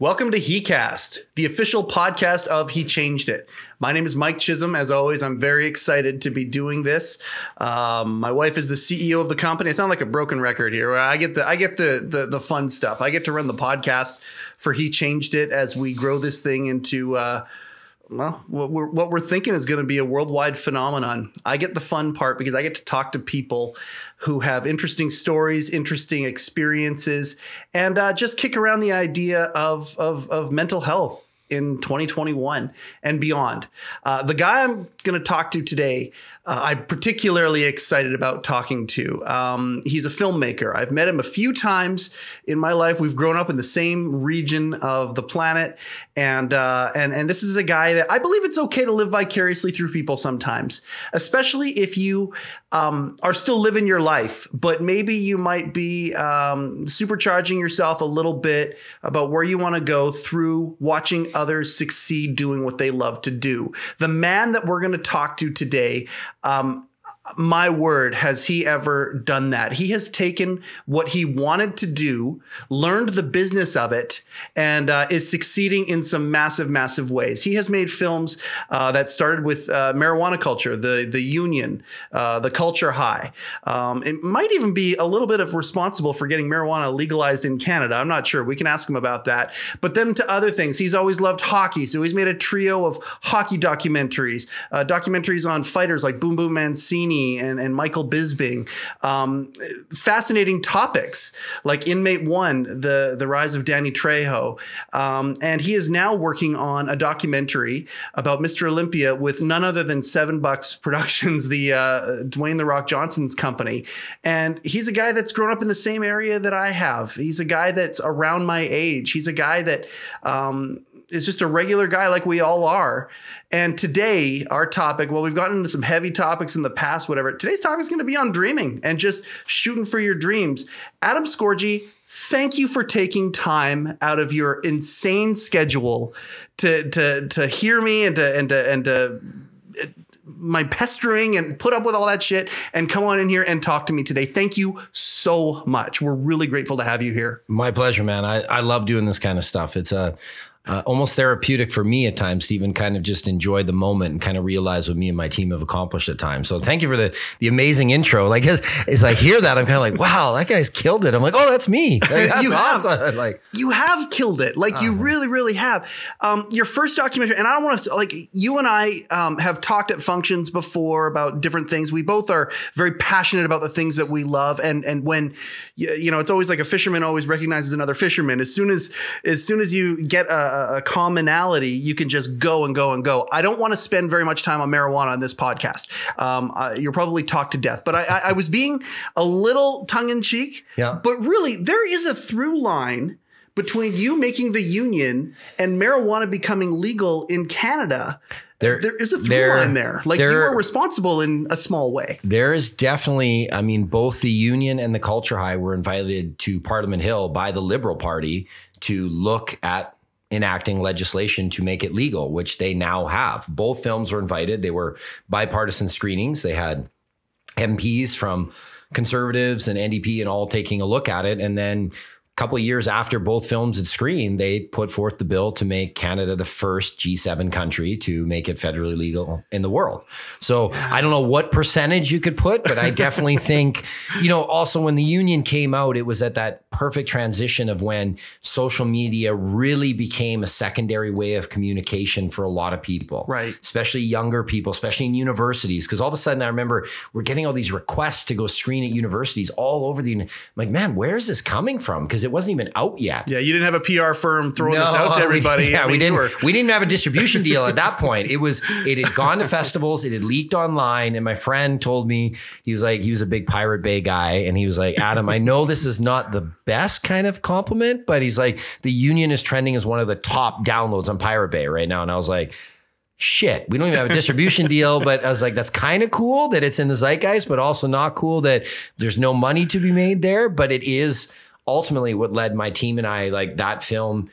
Welcome to HeCast, the official podcast of He Changed It. My name is Mike Chisholm. As always, I'm very excited to be doing this. Um, my wife is the CEO of the company. It's not like a broken record here. I get the I get the, the the fun stuff. I get to run the podcast for He Changed It as we grow this thing into. Uh, well, what we're, what we're thinking is going to be a worldwide phenomenon. I get the fun part because I get to talk to people who have interesting stories, interesting experiences, and uh, just kick around the idea of, of, of mental health in 2021 and beyond. Uh, the guy I'm going to talk to today, uh, I'm particularly excited about talking to. Um, he's a filmmaker. I've met him a few times in my life. We've grown up in the same region of the planet, and uh, and and this is a guy that I believe it's okay to live vicariously through people sometimes, especially if you um, are still living your life, but maybe you might be um, supercharging yourself a little bit about where you want to go through watching others succeed doing what they love to do. The man that we're going to talk to today. Um, my word, has he ever done that? He has taken what he wanted to do, learned the business of it, and uh, is succeeding in some massive, massive ways. He has made films uh, that started with uh, marijuana culture, the the Union, uh, the Culture High. Um, it might even be a little bit of responsible for getting marijuana legalized in Canada. I'm not sure. We can ask him about that. But then to other things, he's always loved hockey, so he's made a trio of hockey documentaries, uh, documentaries on fighters like Boom Boom Mancini and, and Michael Bisping. Um, fascinating topics like Inmate One, the, the rise of Danny Trejo. Um, and he is now working on a documentary about Mr. Olympia with none other than Seven Bucks Productions, the uh, Dwayne The Rock Johnson's company. And he's a guy that's grown up in the same area that I have. He's a guy that's around my age. He's a guy that um, is just a regular guy like we all are. And today, our topic, well, we've gotten into some heavy topics in the past, whatever. Today's topic is going to be on dreaming and just shooting for your dreams. Adam Scorgie, thank you for taking time out of your insane schedule to to to hear me and to and to and to uh, my pestering and put up with all that shit and come on in here and talk to me today. Thank you so much. We're really grateful to have you here. My pleasure, man. I, I love doing this kind of stuff. It's a uh, almost therapeutic for me at times to even kind of just enjoy the moment and kind of realize what me and my team have accomplished at times. So thank you for the the amazing intro. Like as, as I hear that, I'm kind of like, wow, that guy's killed it. I'm like, oh, that's me. Like, that's you awesome. have like you have killed it. Like uh-huh. you really, really have. Um, your first documentary, and I don't want to like you and I um, have talked at functions before about different things. We both are very passionate about the things that we love, and and when you, you know, it's always like a fisherman always recognizes another fisherman. As soon as as soon as you get a a, commonality, you can just go and go and go. I don't want to spend very much time on marijuana on this podcast. Um, uh, you're probably talked to death, but I, I, I was being a little tongue in cheek. Yeah. But really, there is a through line between you making the union and marijuana becoming legal in Canada. There, there is a through there, line there. Like there, you are responsible in a small way. There is definitely, I mean, both the union and the culture high were invited to Parliament Hill by the Liberal Party to look at enacting legislation to make it legal, which they now have. Both films were invited. They were bipartisan screenings. They had MPs from conservatives and NDP and all taking a look at it. And then couple of years after both films had screened, they put forth the bill to make Canada the first G7 country to make it federally legal in the world. So I don't know what percentage you could put, but I definitely think, you know, also when the union came out, it was at that perfect transition of when social media really became a secondary way of communication for a lot of people, right? Especially younger people, especially in universities. Because all of a sudden, I remember we're getting all these requests to go screen at universities all over the. I'm like, man, where is this coming from? Because it wasn't even out yet. Yeah, you didn't have a PR firm throwing no, this out to everybody. We, yeah, I mean, we didn't. Were... We didn't have a distribution deal at that point. It was. It had gone to festivals. It had leaked online, and my friend told me he was like he was a big Pirate Bay guy, and he was like, Adam, I know this is not the best kind of compliment, but he's like the Union is trending as one of the top downloads on Pirate Bay right now, and I was like shit, we don't even have a distribution deal. But I was like, that's kind of cool that it's in the zeitgeist, but also not cool that there's no money to be made there. But it is ultimately what led my team and I like that film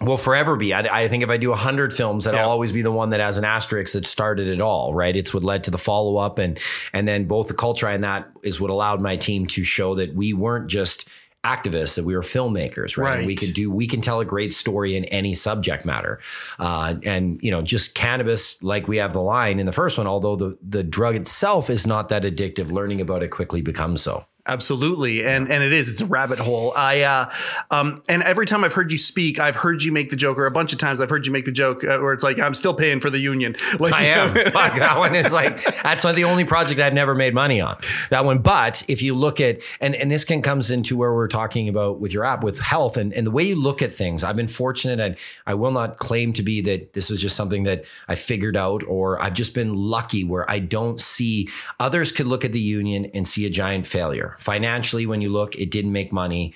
will forever be. I, I think if I do a hundred films, that'll yeah. always be the one that has an asterisk that started it all, right? It's what led to the follow up and, and then both the culture and that is what allowed my team to show that we weren't just activists that we were filmmakers right, Right. we could do we can tell a great story in any subject matter uh, and you know just cannabis like we have the line in the first one although the the drug itself is not that addictive learning about it quickly becomes so Absolutely, and and it is. It's a rabbit hole. I uh, um, and every time I've heard you speak, I've heard you make the joke, or a bunch of times I've heard you make the joke uh, where it's like, "I'm still paying for the union." Like I am. Fuck, that one is like that's not the only project I've never made money on. That one. But if you look at and and this can comes into where we're talking about with your app with health and, and the way you look at things. I've been fortunate and I will not claim to be that this is just something that I figured out or I've just been lucky where I don't see others could look at the union and see a giant failure. Financially, when you look, it didn't make money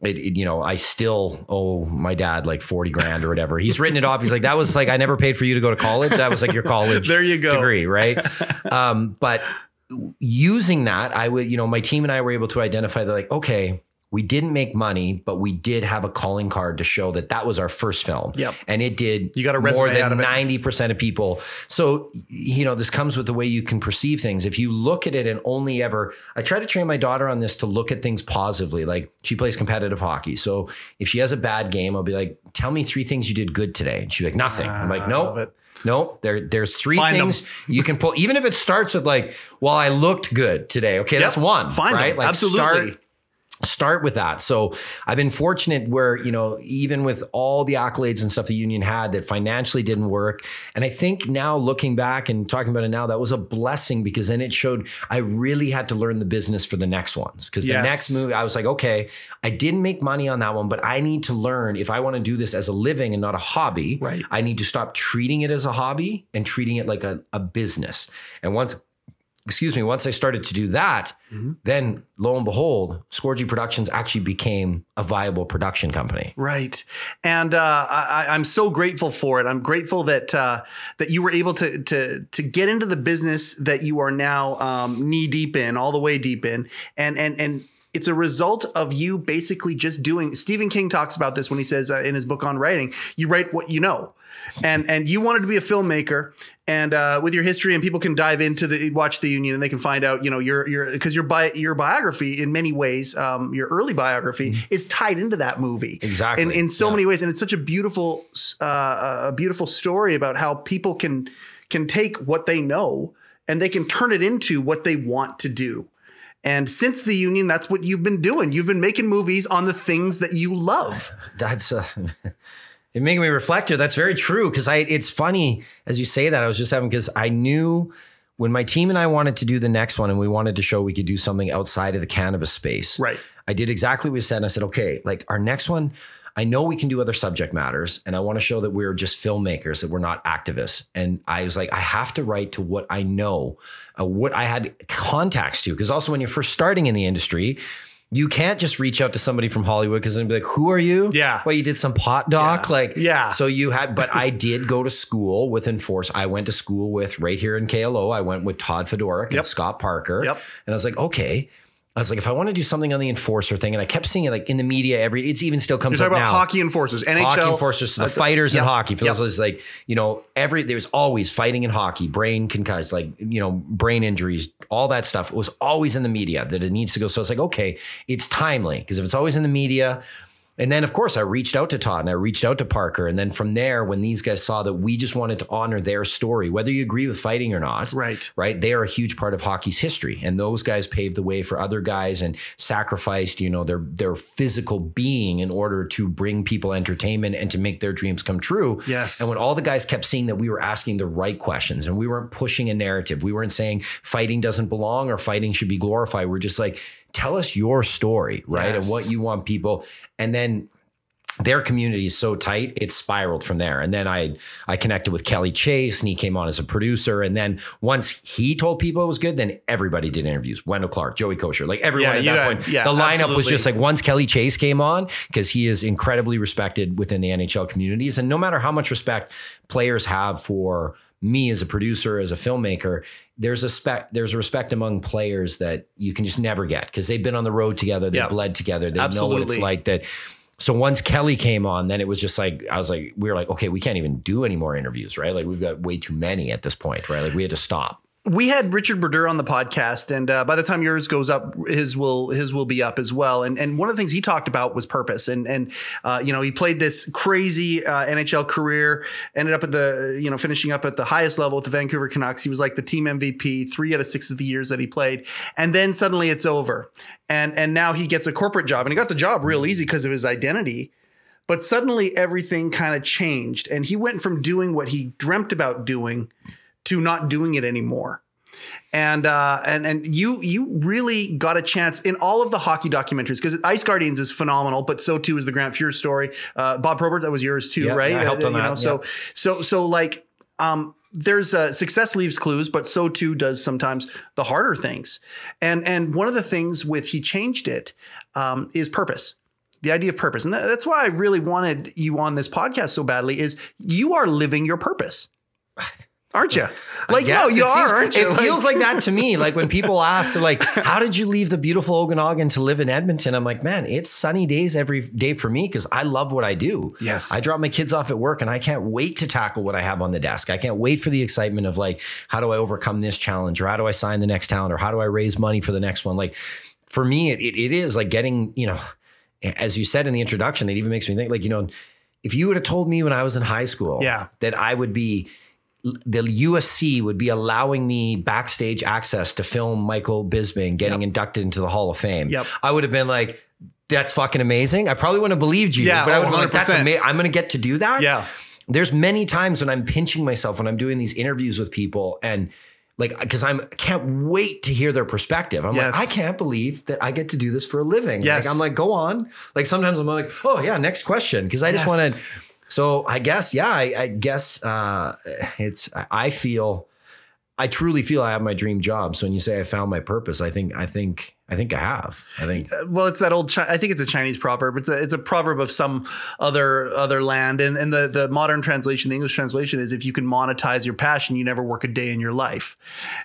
it, it- you know, I still owe my dad like 40 grand or whatever. He's written it off. He's like, that was like, I never paid for you to go to college. That was like your college There you go. degree. Right. um, but using that, I would, you know, my team and I were able to identify that like, okay, we didn't make money, but we did have a calling card to show that that was our first film. Yep. And it did You got a more resume out of than it. 90% of people. So, you know, this comes with the way you can perceive things. If you look at it and only ever, I try to train my daughter on this to look at things positively. Like she plays competitive hockey. So if she has a bad game, I'll be like, tell me three things you did good today. And she's like, nothing. I'm like, Ah, no. love. No, there, there's three Find things you can pull, even if it starts with like, well, I looked good today. Okay, that's one. Find right? them. Like Absolutely. start start with that. So I've been fortunate where, you know, even with all the accolades and stuff the union had that financially didn't work. And I think now looking back and talking about it now, that was a blessing because then it showed I really had to learn the business for the next ones. Because Yes. the next movie, I was like, okay, I didn't make money on that one, but I need to learn if I want to do this as a living and not a hobby, Right. I need to stop treating it as a hobby and treating it like a, a business. And once excuse me, once I started to do that, Mm-hmm. then lo and behold, Scorgie Productions actually became a viable production company. Right, and uh, I, I'm so grateful for it. I'm grateful that uh, that you were able to to to get into the business that you are now um, knee deep in, all the way deep in, and and and. It's a result of you basically just doing. Stephen King talks about this when he says uh, in his book on writing, you write what you know, and and you wanted to be a filmmaker, and uh, with your history, and people can dive into the watch the Union, and they can find out, you know, your your because your bi- your biography in many ways, um, your early biography is tied into that movie. Exactly. in, in so Yeah. many ways and it's such a beautiful uh, a beautiful story about how people can can take what they know and they can turn it into what they want to do. And since the union that's what you've been doing. You've been making movies on the things that you love. That's uh, it making me reflect here. That's very true because I. It's funny as you say that. I was just having because I knew when my team and I wanted to do the next one and we wanted to show we could do something outside of the cannabis space. Right. I did exactly what we said. And I said, okay, like our next one. I know we can do other subject matters, and I want to show that we're just filmmakers, that we're not activists. And I was like, I have to write to what I know, uh, what I had contacts to. Because also, when you're first starting in the industry, you can't just reach out to somebody from Hollywood because they'll be like, "Who are you?" Yeah. Well, you did some pot doc, Yeah. like Yeah. So you had, but I did go to school with Enforce. I went to school with right here in KLO. I went with Todd Fedoruk Yep. and Scott Parker. Yep. And I was like, okay. I was like, if I want to do something on the enforcer thing, and I kept seeing it like in the media every, it's even still comes you're up talking about now. hockey enforcers nhl Hockey enforcers, so the uh, fighters yep, in hockey. For yep. those like, you know, every there's always fighting in hockey, brain concussed, like you know, brain injuries, all that stuff. It was always in the media that it needs to go. So it's like, okay, it's timely because if it's always in the media. And then, of course, I reached out to Todd and I reached out to Parker. And then from there, when these guys saw that we just wanted to honor their story, whether you agree with fighting or not, Right. right? They are a huge part of hockey's history, and those guys paved the way for other guys and sacrificed, you know, their their physical being in order to bring people entertainment and to make their dreams come true. Yes. And when all the guys kept seeing that we were asking the right questions and we weren't pushing a narrative, we weren't saying fighting doesn't belong or fighting should be glorified. We're just like, tell us your story, right? Yes. And what you want people, and then their community is so tight, it spiraled from there. And then I I connected with Kelly Chase and he came on as a producer. And then once he told people it was good, then everybody did interviews. Wendel Clark, Joey Kocur, like everyone Yeah, at that point. yeah, the lineup was just like once Kelly Chase came on, because he is incredibly respected within the NHL communities. And no matter how much respect players have for me as a producer, as a filmmaker, there's a spec there's a respect among players that you can just never get because they've been on the road together, they've Yeah. bled together, they know what it's like that. So once Kelly came on, then it was just like I was like, we were like, okay, we can't even do any more interviews, right? Like we've got way too many at this point, right? Like we had to stop. We had Richard Brodeur on the podcast, and uh, by the time yours goes up, his will his will be up as well. And and one of the things he talked about was purpose. And and uh, you know he played this crazy uh, NHL career, ended up at the you know finishing up at the highest level with the Vancouver Canucks. He was like the team MVP three out of six of the years that he played, and then suddenly it's over. And and now he gets a corporate job, and he got the job real easy because of his identity. But suddenly everything kind of changed, and he went from doing what he dreamt about doing to not doing it anymore. And uh, and and you you really got a chance in all of the hockey documentaries because Ice Guardians is phenomenal, but so too is the Grant Fuhr story. Uh, Bob Probert, that was yours too, Yeah, right? yeah, I helped Uh, on you that, know, so so so like um, there's uh, success leaves clues, but so too does sometimes the harder things. And and one of the things with he changed it um, is purpose. The idea of purpose, and that- that's why I really wanted you on this podcast so badly. Is you are living your purpose, aren't you? Like no, you are, seems- aren't you? It feels like that to me. Like when people ask, like, "How did you leave the beautiful Okanagan to live in Edmonton?" I'm like, "Man, it's sunny days every day for me because I love what I do. Yes. I drop my kids off at work, and I can't wait to tackle what I have on the desk. I can't wait for the excitement of like, how do I overcome this challenge, or how do I sign the next talent, or how do I raise money for the next one? Like, for me, it, it, it is like getting, you know, as you said in the introduction, it even makes me think like, you know, if you would have told me when I was in high school Yeah. that I would be the UFC would be allowing me backstage access to film Michael Bisping getting inducted into the Hall of Fame. Yep. I would have been like, that's fucking amazing. I probably wouldn't have believed you, Yeah, but I would have been like, that's 100%. amazing. I'm going to get to do that. Yeah. There's many times when I'm pinching myself when I'm doing these interviews with people and like, cause I'm can't wait to hear their perspective. I'm Yes. like, I can't believe that I get to do this for a living. Yes. Like, I'm like, go on. Like sometimes I'm like, oh yeah, next question. Cause I just want to, so I guess, yeah, I, I guess uh, it's. I feel, I truly feel I have my dream job. So when you say I found my purpose, I think, I think, I think I have. I think. well, it's that old. Chi- I think it's a Chinese proverb. It's a it's a proverb of some other other land, and and the the modern translation, the English translation is if you can monetize your passion, you never work a day in your life.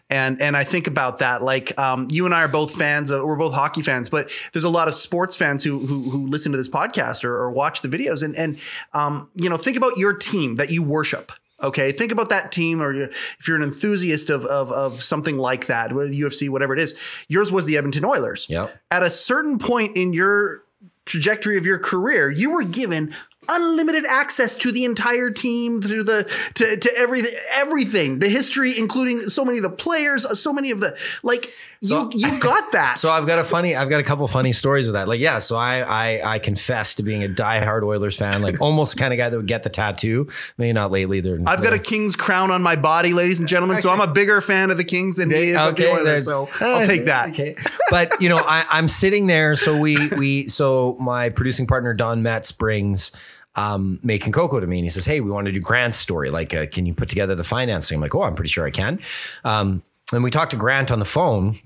And and I think about that. Like um, you and I are both fans. Of, we're both hockey fans, but there's a lot of sports fans who who, who listen to this podcast or, or watch the videos, and and um, you know think about your team that you worship. Okay, think about that team, or if you're an enthusiast of, of of something like that, whether UFC, whatever it is. Yours was the Edmonton Oilers Yep. at a certain point in your trajectory of your career, you were given unlimited access to the entire team, to the to, to everything, everything, the history, including so many of the players, so many of the like. So- you you got that. So I've got a funny, I've got a couple funny stories with that. Like, yeah, so I, I, I confess to being a diehard Oilers fan, like almost the kind of guy that would get the tattoo. Maybe not lately. They're, I've got a King's crown on my body, ladies and gentlemen. So I'm a bigger fan of the Kings than he is of the Okay, Oilers. So I'll take that. Okay. But you know, I, I'm sitting there. So we we so my producing partner Don Metz brings um, making Coco to me, and he says, "Hey, we want to do Grant's story. Like, uh, can you put together the financing?" I'm like, "Oh, I'm pretty sure I can." Um, and we talked to Grant on the phone.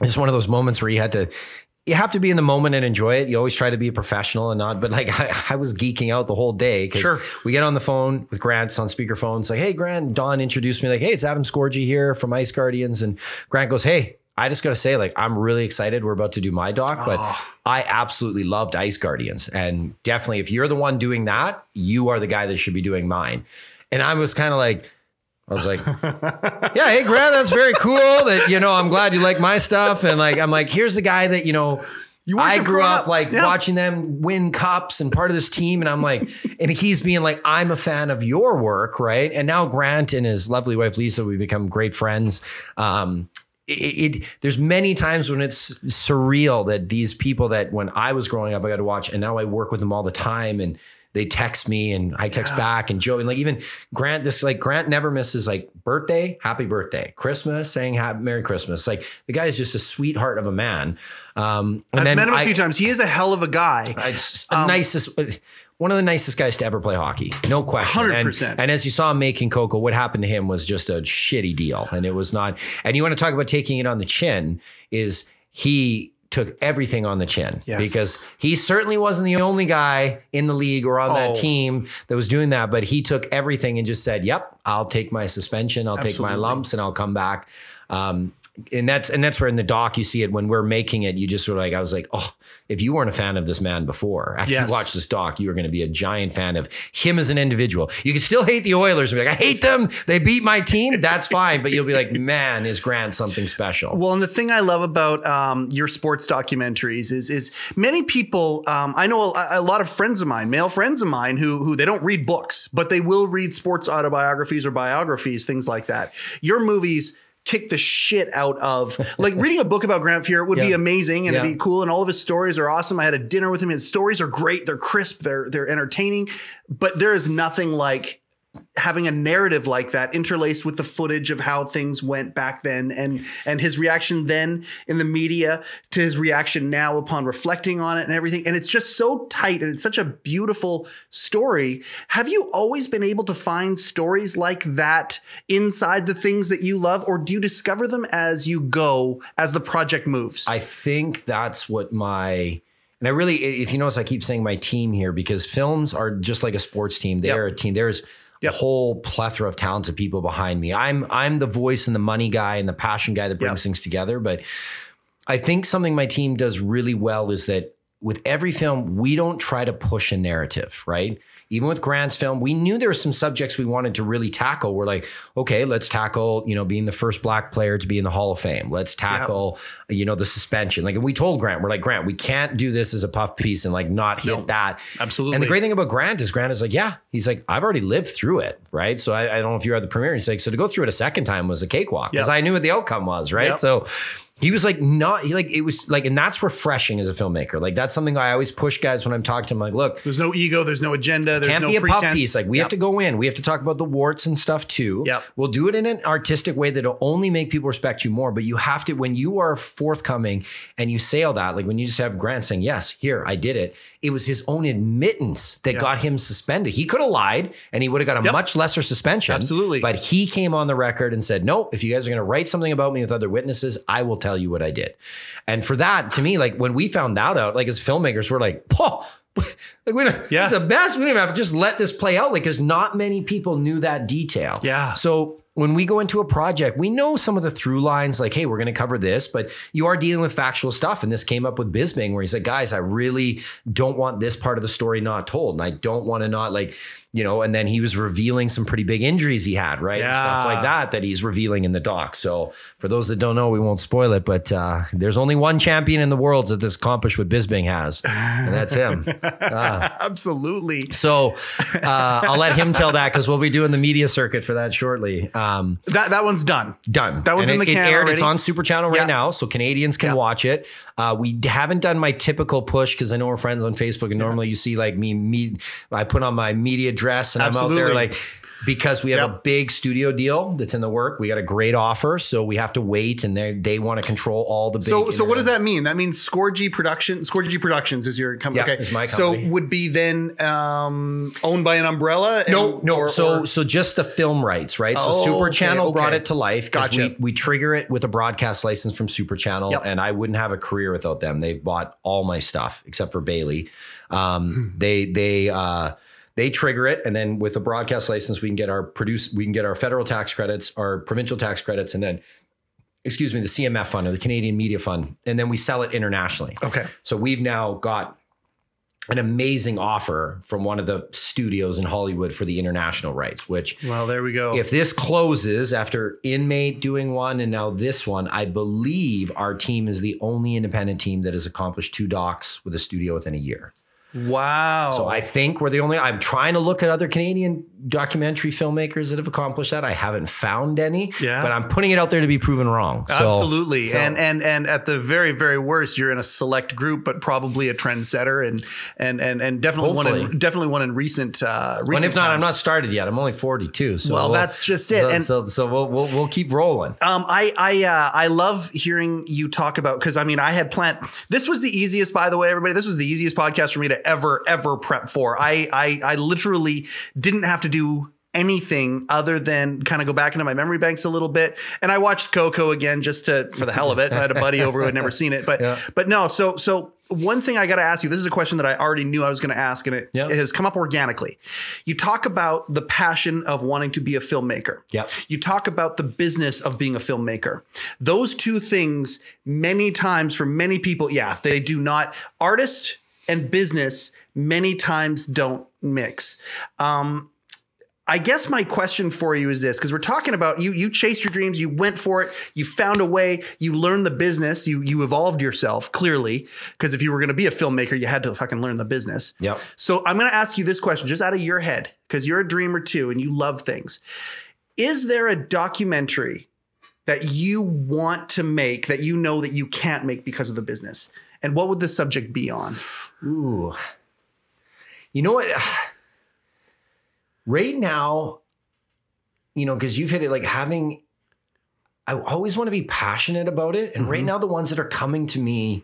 It's one of those moments where you had to. You have to be in the moment and enjoy it. You always try to be a professional and not, but like I, I was geeking out the whole day because Sure. we get on the phone with Grant's on speakerphone. It's like, hey, Grant, Don introduced me like, hey, it's Adam Scorgie here from Ice Guardians. And Grant goes, hey, I just got to say, like, I'm really excited. We're about to do my doc, but I absolutely loved Ice Guardians. And definitely, if you're the one doing that, you are the guy that should be doing mine. And I was kind of like, I was like, yeah, hey, Grant, that's very cool that, you know, I'm glad you like my stuff. And like, I'm like, here's the guy that, you know, I grew up, up. like Yeah. watching them win cups and part of this team. And I'm like, and he's being like, I'm a fan of your work, right? And now Grant and his lovely wife Lisa, we become great friends. Um, it, it there's many times when it's surreal that these people that when I was growing up, I got to watch, and now I work with them all the time, and they text me and I text back and Joe and like even Grant this like Grant never misses like birthday happy birthday Christmas saying happy Merry Christmas like the guy is just a sweetheart of a man um and I've met him a I- few times. He is a hell of a guy. it's the nicest, one of the nicest guys to ever play hockey, no question. 100%. And, and as you saw him making Coco, what happened to him was just a shitty deal, and it was not. And you want to talk about taking it on the chin? Is he took everything on the chin Yes. because he certainly wasn't the only guy in the league or on Oh. that team that was doing that, but he took everything and just said, "Yep, I'll take my suspension, I'll take my lumps, and I'll come back." Um, and that's and that's where in the doc you see it when we're making it. You just sort of like I was like, oh, if you weren't a fan of this man before, after Yes. you watch this doc, you are going to be a giant fan of him as an individual. You can still hate the Oilers and be like, I hate them. They beat my team. That's fine, but you'll be like, man, is Grant something special? Well, and the thing I love about um, your sports documentaries is is many people. Um, I know a, a lot of friends of mine, male friends of mine, who who they don't read books, but they will read sports autobiographies or biographies, things like that. Your movies kick the shit out of like reading a book about Grant Fuhr would be amazing and Yeah. it'd be cool and all of his stories are awesome. I had a dinner with him. His stories are great. They're crisp. They're they're entertaining. But there is nothing like having a narrative like that interlaced with the footage of how things went back then and and his reaction then in the media to his reaction now upon reflecting on it and everything and it's just so tight and it's such a beautiful story have you always been able to find stories like that inside the things that you love or do you discover them as you go as the project moves I think that's what my and I really, if you notice, I keep saying my team here because films are just like a sports team. They're a team. There's Yep. a whole plethora of talented people behind me. I'm I'm the voice and the money guy and the passion guy that brings Yep. things together. But I think something my team does really well is that with every film, we don't try to push a narrative, right? Even with Grant's film, we knew there were some subjects we wanted to really tackle. We're like, okay, let's tackle, you know, being the first black player to be in the Hall of Fame. Let's tackle, you know, the suspension. Like, we told Grant, we're like, Grant, we can't do this as a puff piece and like not hit No, that. absolutely. And the great thing about Grant is Grant is like, yeah, he's like, I've already lived through it, right? So I, I don't know if you were at the premiere. He's like, so to go through it a second time was a cakewalk because. I knew what the outcome was, right? So he was like, not he like it was like, and that's refreshing as a filmmaker. Like that's something I always push guys when I'm talking to them. Like, look, there's no ego there's no agenda there's can't no be a pretense puff piece. Like we have to go in. We have to talk about the warts and stuff too. Yep. We'll do it in an artistic way that'll only make people respect you more. But you have to when you are forthcoming and you say all that, like when you just have Grant saying, "Yes, here I did it." It was his own admittance that Yep. got him suspended. He could have lied and he would have got a Yep. much lesser suspension. Absolutely. But he came on the record and said, "No, if you guys are going to write something about me with other witnesses, I will tell you what I did." And for that, to me, like when we found that out, like as filmmakers, we're like, "Oh." Like we don't, Yeah. this is the best. We didn't have to just let this play out, like because not many people knew that detail. Yeah. So when we go into a project, we know some of the through lines, like, hey, we're going to cover this, but you are dealing with factual stuff. And this came up with Bisping, where he said, guys, I really don't want this part of the story not told, and I don't want to not like, you know. And then he was revealing some pretty big injuries he had, right, and stuff like that that he's revealing in the doc. So for those that don't know, we won't spoil it, but uh, there's only one champion in the world that this accomplished what Bisping has, and that's him. absolutely So uh, I'll let him tell that because we'll be doing the media circuit for that shortly. Um, that that one's done done. That one's And in it, the it can aired. It's on Super Channel right Yeah. now, so Canadians can Yeah. watch it. Uh, we haven't done my typical push because I know we're friends on Facebook, and normally you see like me, me. I put on my media dress and I'm out there Absolutely. like. Because we have a big studio deal that's in the work, we got a great offer, so we have to wait, and they they want to control all the big. So, so what does that mean? That means Scorgie Production. Scorgie Productions is your company. Yeah, okay, is my So would be then um, owned by an umbrella? No, and- no. or- so or- so just the film rights, right? So Oh, Super okay, Channel brought it to life because Gotcha. we we trigger it with a broadcast license from Super Channel, Yep. and I wouldn't have a career without them. They've bought all my stuff except for Bailey. Um, they they uh, they trigger it, and then with a broadcast license, we can get our produce, we can get our federal tax credits, our provincial tax credits, and then. Excuse me, the CMF fund or the Canadian Media Fund, and then we sell it internationally. okay. So we've now got an amazing offer from one of the studios in Hollywood for the international rights, which Well, there we go. if this closes after Inmate doing one and now this one, I believe our team is the only independent team that has accomplished two docs with a studio within a year. Wow. So I think we're the only. I'm trying to look at other Canadian documentary filmmakers that have accomplished that. I haven't found any. Yeah. But I'm putting it out there to be proven wrong. So- Absolutely, so- and and and at the very very worst, you're in a select group, but probably a trendsetter, and and and and definitely one in, definitely one in recent. Uh, recent and if not, I'm not started yet. I'm only 42. So Well, we'll- that's just it. So, And- so, so we'll, we'll we'll keep rolling. Um, I I uh, I love hearing you talk about because I mean I had planned. This was the easiest, by the way, everybody. This was the easiest podcast for me to ever ever prep for. I I I literally didn't have to do anything other than kind of go back into my memory banks a little bit and I watched Coco again just to for the hell of it. I had a buddy over who had never seen it but Yeah. but no so so one thing I got to ask you. This is a question that I already knew I was going to ask, and it, Yeah. it has come up organically. You talk about the passion of wanting to be a filmmaker. Yep. You talk about the business of being a filmmaker. Those two things, many times for many people, yeah, they do not. Artist and business many times don't mix. Um, I guess my question for you is this because we're talking about you you chased your dreams, you went for it, you found a way, you learned the business, you you evolved yourself clearly because if you were going to be a filmmaker, you had to fucking learn the business. Yep. So I'm going to ask you this question just out of your head because you're a dreamer too and you love things. Is there a documentary that you want to make that you know that you can't make because of the business? And what would the subject be on? Ooh. You know what? Right now, you know, because you've hit it like having, I always want to be passionate about it. And Mm-hmm. right now, the ones that are coming to me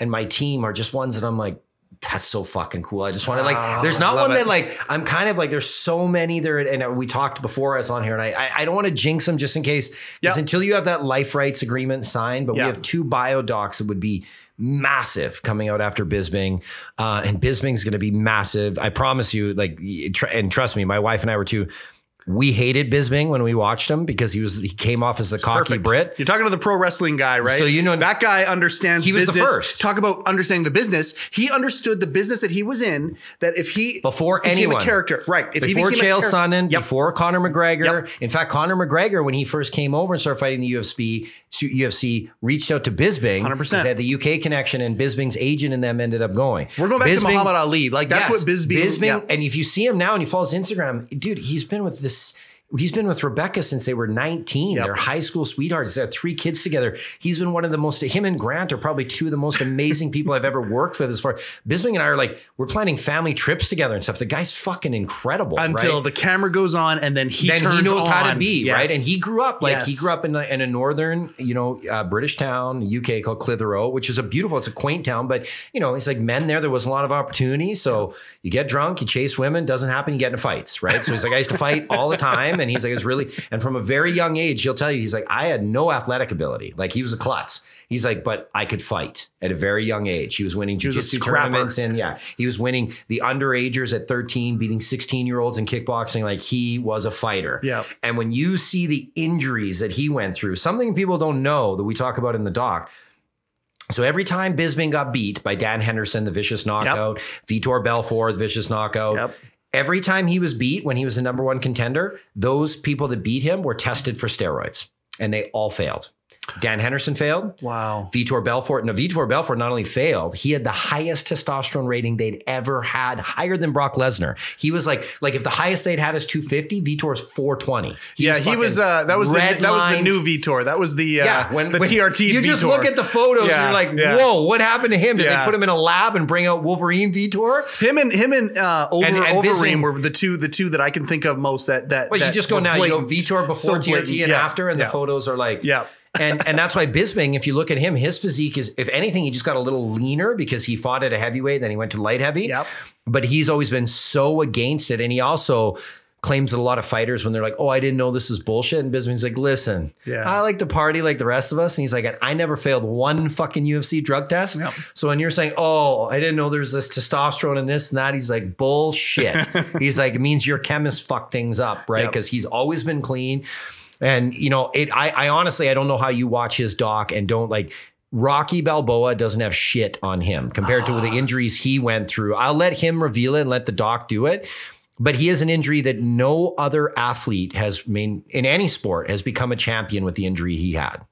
and my team are just ones that I'm like, that's so fucking cool. I just want to like, Oh, there's not one it. that like, I'm kind of like, there's so many there. And we talked before I was on here and I, I, I don't want to jinx them just in case. Yeah. Until you have that life rights agreement signed, but Yeah. we have two bio docs that would be massive coming out after Bisping. Uh, and Bisping's going to be massive. I promise you, like, and trust me, my wife and I were too. We hated Bisping when we watched him because he was he came off as the cocky Perfect. Brit. You're talking to the pro wrestling guy, right? So you know- that guy understands. He was the first. Talk about understanding the business. He understood the business that he was in. That if he Before became anyone. a character, right? If before he Chael Sonnen, Yep. before Conor McGregor. Yep. In fact, Conor McGregor, when he first came over and started fighting the UFC, UFC reached out to Bisping. 100%. because They had the UK connection, and Bisping's agent and them ended up going. We're going back Bisping- to Muhammad Ali. Like that's Yes, what Bisbee. Bisping, yeah. and if you see him now and you follow his Instagram, dude, he's been with this this He's been with Rebecca since they were 19. Yep. They're high school sweethearts. They have three kids together. He's been one of the most, him and Grant are probably two of the most amazing people I've ever worked with as far Bisping and I are like, we're planning family trips together and stuff. The guy's fucking incredible. Until right? the camera goes on, and then he then turns he knows how to be Yes. right and he grew up like he grew up in a, in a northern you know uh, british town uk called clitheroe which is a beautiful it's a quaint town but you know it's like men there there wasn't a lot of opportunity so you get drunk you chase women doesn't happen you get into fights right so he's like i used to fight all the time and he's like it's really and from a very young age he'll tell you he's like i had no athletic ability like he was a klutz He's like, but I could fight at a very young age. He was winning jiu-jitsu tournaments and yeah, he was winning the underagers at 13, beating 16 year olds in kickboxing. Like he was a fighter. Yeah. And when you see the injuries that he went through, something people don't know that we talk about in the doc. So every time Bisping got beat by Dan Henderson, the vicious knockout, Vitor Belfort, the vicious knockout. Yep. Every time he was beat when he was the number one contender, those people that beat him were tested for steroids and they all failed. Dan Henderson failed. Wow. Vitor Belfort. No, Vitor Belfort not only failed, he had the highest testosterone rating they'd ever had, higher than Brock Lesnar. He was like, like if the highest they'd had is 250, Vitor's 420. yeah, he was. Uh, that was the that was the new Vitor. That was the uh, Yeah, when the when TRT. You just look at the photos, Yeah, and you're like, yeah. "Whoa, what happened to him? Did Yeah. they put him in a lab and bring out Wolverine Vitor?" Him and him and uh, over And- and Overeem were the two the two that I can think of most. That that. Well, you just go now. You go. Vitor before So TRT and after, and the photos are like, Yeah. And and that's why Bisping, if you look at him, his physique is, if anything, he just got a little leaner because he fought at a heavyweight, then he went to light heavy. Yep. But he's always been so against it, and he also claims that a lot of fighters when they're like, "Oh, I didn't know this is bullshit," and Bisping's like, "Listen, Yeah. I like to party like the rest of us," and he's like, "I never failed one fucking UFC drug test." Yep. So when you're saying, "Oh, I didn't know there's this testosterone and this and that," he's like, "Bullshit." he's like, "It means your chemist fucked things up, right?" Yep. Because he's always been clean. And you know, it. I, I honestly, I don't know how you watch his doc and don't like. Rocky Balboa doesn't have shit on him compared to the ah. injuries he went through. I'll let him reveal it and let the doc do it. But he has an injury that no other athlete has main in any sport has become a champion with the injury he had.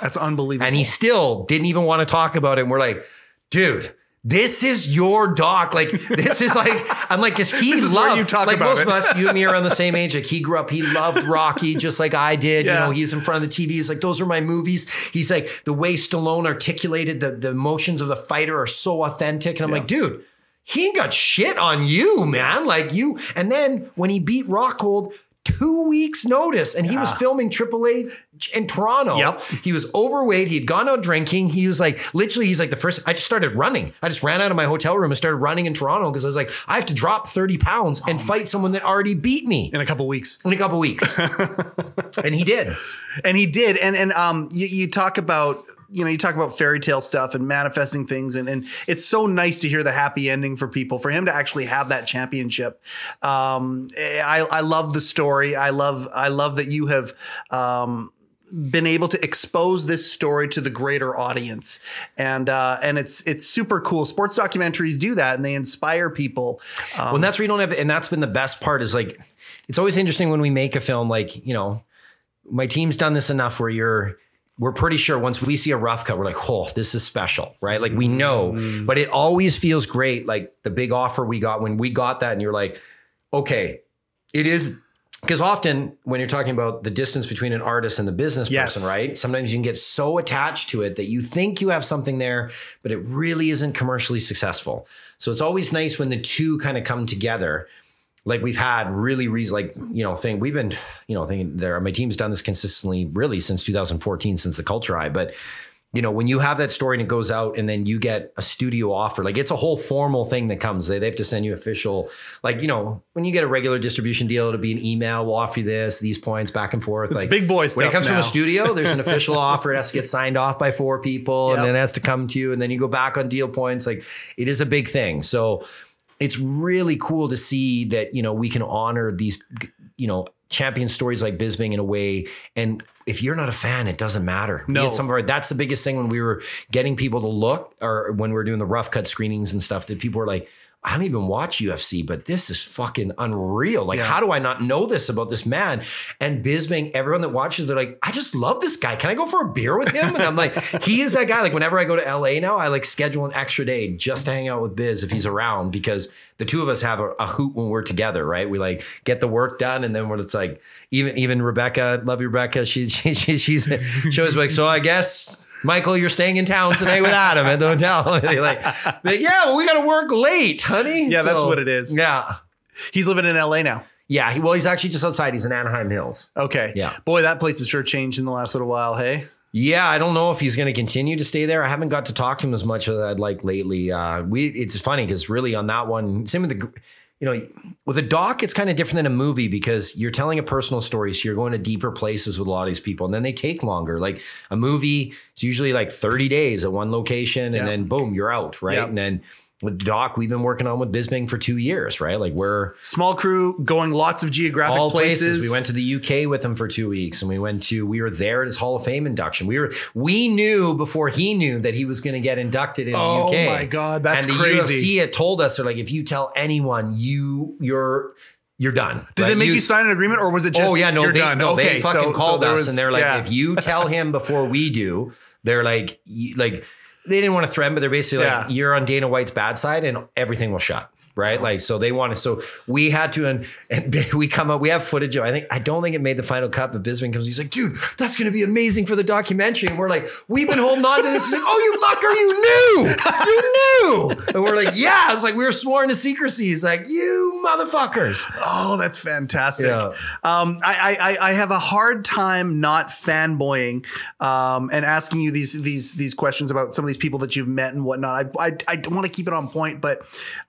That's unbelievable. And he still didn't even want to talk about it. And we're like, dude, this is your doc. Like, this is like, I'm like, cause he This is loved, you talk like most it. of us, you and me are on the same age. Like he grew up, he loved Rocky just like I did. Yeah. You know, he's in front of the TV. He's like, those are my movies. He's like, the way Stallone articulated the, the emotions of the fighter are so authentic. And I'm like, dude, he ain't got shit on you, man. Like you. And then when he beat Rockhold, two weeks notice, and he was filming AAA in Toronto. Yep. He was overweight. He'd gone out drinking. He was like, literally, he's like the first. I just started running. I just ran out of my hotel room and started running in Toronto because I was like, I have to drop 30 pounds and fight someone that already beat me in a couple weeks. in a couple weeks. and he did. and he did and and um you, you talk about you know, you talk about fairy tale stuff and manifesting things, and, and it's so nice to hear the happy ending for people. For him to actually have that championship, um, I, I love the story. I love I love that you have. Um, been able to expose this story to the greater audience and uh, and it's it's super cool sports documentaries do that and they inspire people um, well, and that's where you don't have, and that's been the best part is like, it's always interesting when we make a film, like, you know, my team's done this enough where you're, we're pretty sure once we see a rough cut, we're like, oh, this is special, right? Like we know, but it always feels great. Like the big offer we got when we got that, and you're like, okay, it is because often when you're talking about the distance between an artist and the business Yes. person, right? Sometimes you can get so attached to it that you think you have something there, but it really isn't commercially successful. So it's always nice when the two kind of come together. Like we've had really reason, like you know, thing we've been, you know, thinking there. My team's done this consistently, really since 2014, since the Culture High. But you know, when you have that story and it goes out and then you get a studio offer, like it's a whole formal thing that comes. They, they have to send you official, like, you know, when you get a regular distribution deal, it'll be an email, we'll offer you this, these points back and forth. like big boy stuff. When it comes from a studio, there's an official offer. It has to get signed off by four people Yep. and then it has to come to you. And then you go back on deal points. Like it is a big thing. So it's really cool to see that, you know, we can honor these, you know, champion stories like Bisping in a way. And if you're not a fan, it doesn't matter. We No. some of our, that's the biggest thing when we were getting people to look or when we were doing the rough cut screenings and stuff that people were like, I don't even watch UFC, but this is fucking unreal. Like, Yeah. how do I not know this about this man? And Bisping, everyone that watches, they're like, I just love this guy. Can I go for a beer with him? And I'm like, he is that guy. Like, whenever I go to LA now, I like schedule an extra day just to hang out with Biz if he's around because the two of us have a, a hoot when we're together, right? We like get the work done, and then when it's like, even even Rebecca, love you, Rebecca. She's she, she, she's she was like, so I guess. Michael, you're staying in town tonight with Adam at the hotel. Like, like, yeah, well, we got to work late, honey. Yeah, that's what it is. Yeah. he's living in LA now Yeah. He, well, he's actually just outside. He's in Anaheim Hills. okay Yeah. boy that place has sure changed in the last little while hey Yeah, I don't know if he's going to continue to stay there. I haven't got to talk to him as much as I'd like lately. Uh, we it's funny because really on that one, same with the, you know, with a doc, it's kind of different than a movie because you're telling a personal story, so you're going to deeper places with a lot of these people, and then they take longer. Like a movie, it's usually like 30 days at one location, and Yeah. then boom, you're out, right? Yeah. And then with doc, we've been working on with Bisping for two years, right? Like we're small crew going lots of geographic all places. places. We went to the UK with him for two weeks, and we went to we were there at his Hall of Fame induction. We were we knew before he knew that he was going to get inducted in Oh the UK. Oh my God, that's and the crazy. UFC had told us they're like, if you tell anyone, you you're you're done. Did right? they make you, sign an agreement, or was it just? oh yeah, no, you're they, done? no, okay, they fucking so- so called there us was- and they're like, yeah. if you tell him before we do, they're like, like they didn't want to threaten, but they're basically Yeah. like, you're on Dana White's bad side, and everything will shut. Right, like so they wanted. So we had to, and, and we come up. We have footage. Of, I think I don't think it made the final cut. But Bisping comes. He's like, "Dude, that's going to be amazing for the documentary." And we're like, "We've been holding on to this." He's like, "Oh, you fucker, you knew, you knew." And we're like, "Yeah." It's like we were sworn to secrecy. He's like, "You motherfuckers." Oh, that's fantastic. Yeah. Um, I, I I- I have a hard time not fanboying um, and asking you these these these questions about some of these people that you've met and whatnot. I I, I want to keep it on point, but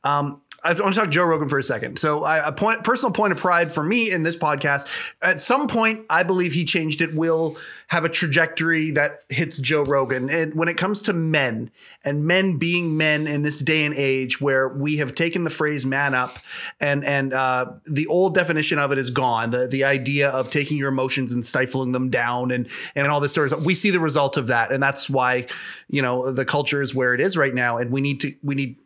um, I want to talk Joe Rogan for a second. So, I, a point, personal point of pride for me in this podcast. At some point, I believe he changed it. Will have a trajectory that hits Joe Rogan. And when it comes to men and men being men in this day and age, where we have taken the phrase "man up," and and uh, the old definition of it is gone. The the idea of taking your emotions and stifling them down and and all this sort of we see the result of that, and that's why you know the culture is where it is right now, and we need to we need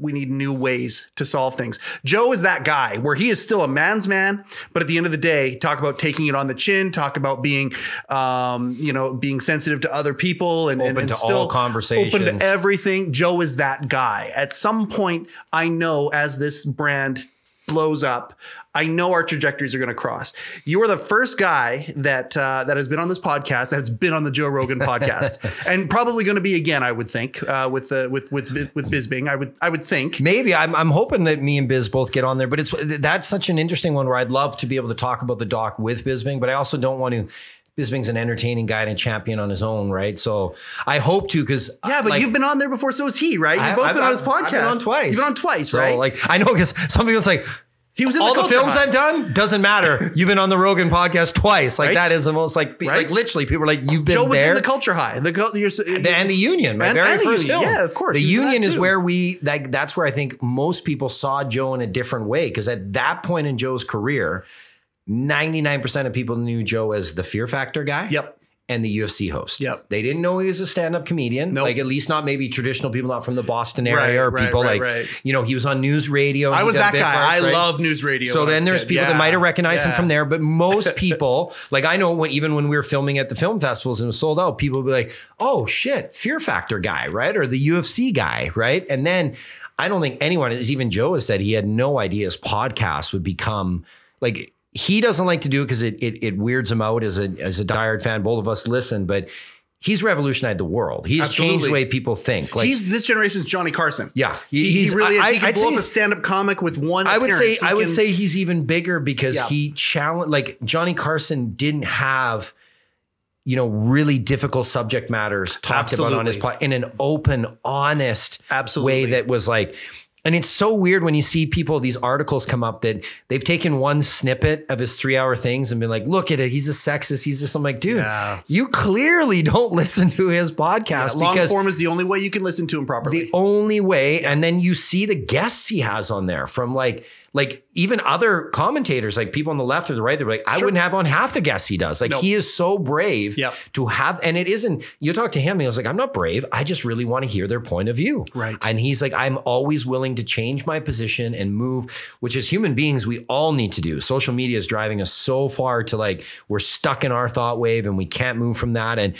we need new ways to solve things. Joe is that guy where he is still a man's man, but at the end of the day, talk about taking it on the chin, talk about being, um, you know, being sensitive to other people and, and, Open and to still all conversations. open to everything. Joe is that guy. At some point, I know as this brand blows up, I know our trajectories are going to cross. You are the first guy that uh, that has been on this podcast that's been on the Joe Rogan podcast, and probably going to be again. I would think uh, with uh, with with with Bisping. I would I would think. Maybe I'm, I'm hoping that me and Biz both get on there, but it's that's such an interesting one where I'd love to be able to talk about the doc with Bisping, but I also don't want to. Bisping's an entertaining guy and a champion on his own, right? So I hope to because Yeah, but you've been on there before, so is he, right? You've I- both I've- been on his I've- podcast. I've been on twice. You've been on twice, So, right? Like I know because some people's like, He was in all the, Culture films. I've done doesn't matter. You've been on the Rogan podcast twice. Like Right? that is the most like Right? like literally people are like you've been Joe was there. in the culture high. The, The- and the union, my And- very and first Union. film. Yeah, of course. The He was in that union is where we like. That's where I think most people saw Joe in a different way because at that point in Joe's career, ninety nine percent of people knew Joe as the Fear Factor guy. Yep. And the UFC host. Yep. They didn't know he was a stand up comedian. Nope. Like at least not maybe traditional people not from the Boston area Right, or right, people right, like you know he was on news radio. I was that guy. I love news radio. So then there's kid. people that might have recognized him from there, but most people, like I know when even when we were filming at the film festivals and it was sold out, people would be like, "Oh shit, Fear Factor guy, right?" Or the UFC guy, right? And then I don't think anyone, as even Joe has said, he had no idea his podcast would become like he doesn't like to do it because it, it it weirds him out as a as a diehard fan. Both of us listen, but he's revolutionized the world. He's changed the way people think. Like he's this generation's Johnny Carson. Yeah, he, he- he he's- really is. I- he can I'd blow say up a he's- stand-up comic with one. I would say. He I would can- say he's even bigger because Yeah. he challenged like Johnny Carson didn't have you know really difficult subject matters talked about on his Absolutely. pod in an open honest Absolutely. way that was like and it's so weird when you see people these articles come up that they've taken one snippet of his 3 hour things and been like look at it. He's a sexist. He's just I'm like dude Yeah. you clearly don't listen to his podcast long because form is the only way you can listen to him properly. the only way. And then you see the guests he has on there from like like even other commentators like people on the left or the right they're like i wouldn't have on half the guests he does like Nope. he is so brave Yep. to have and it isn't you talk to him and he was like i'm not brave i just really want to hear their point of view Right. and he's like i'm always willing to change my position and move which as human beings we all need to do social media is driving us so far to like we're stuck in our thought wave and we can't move from that and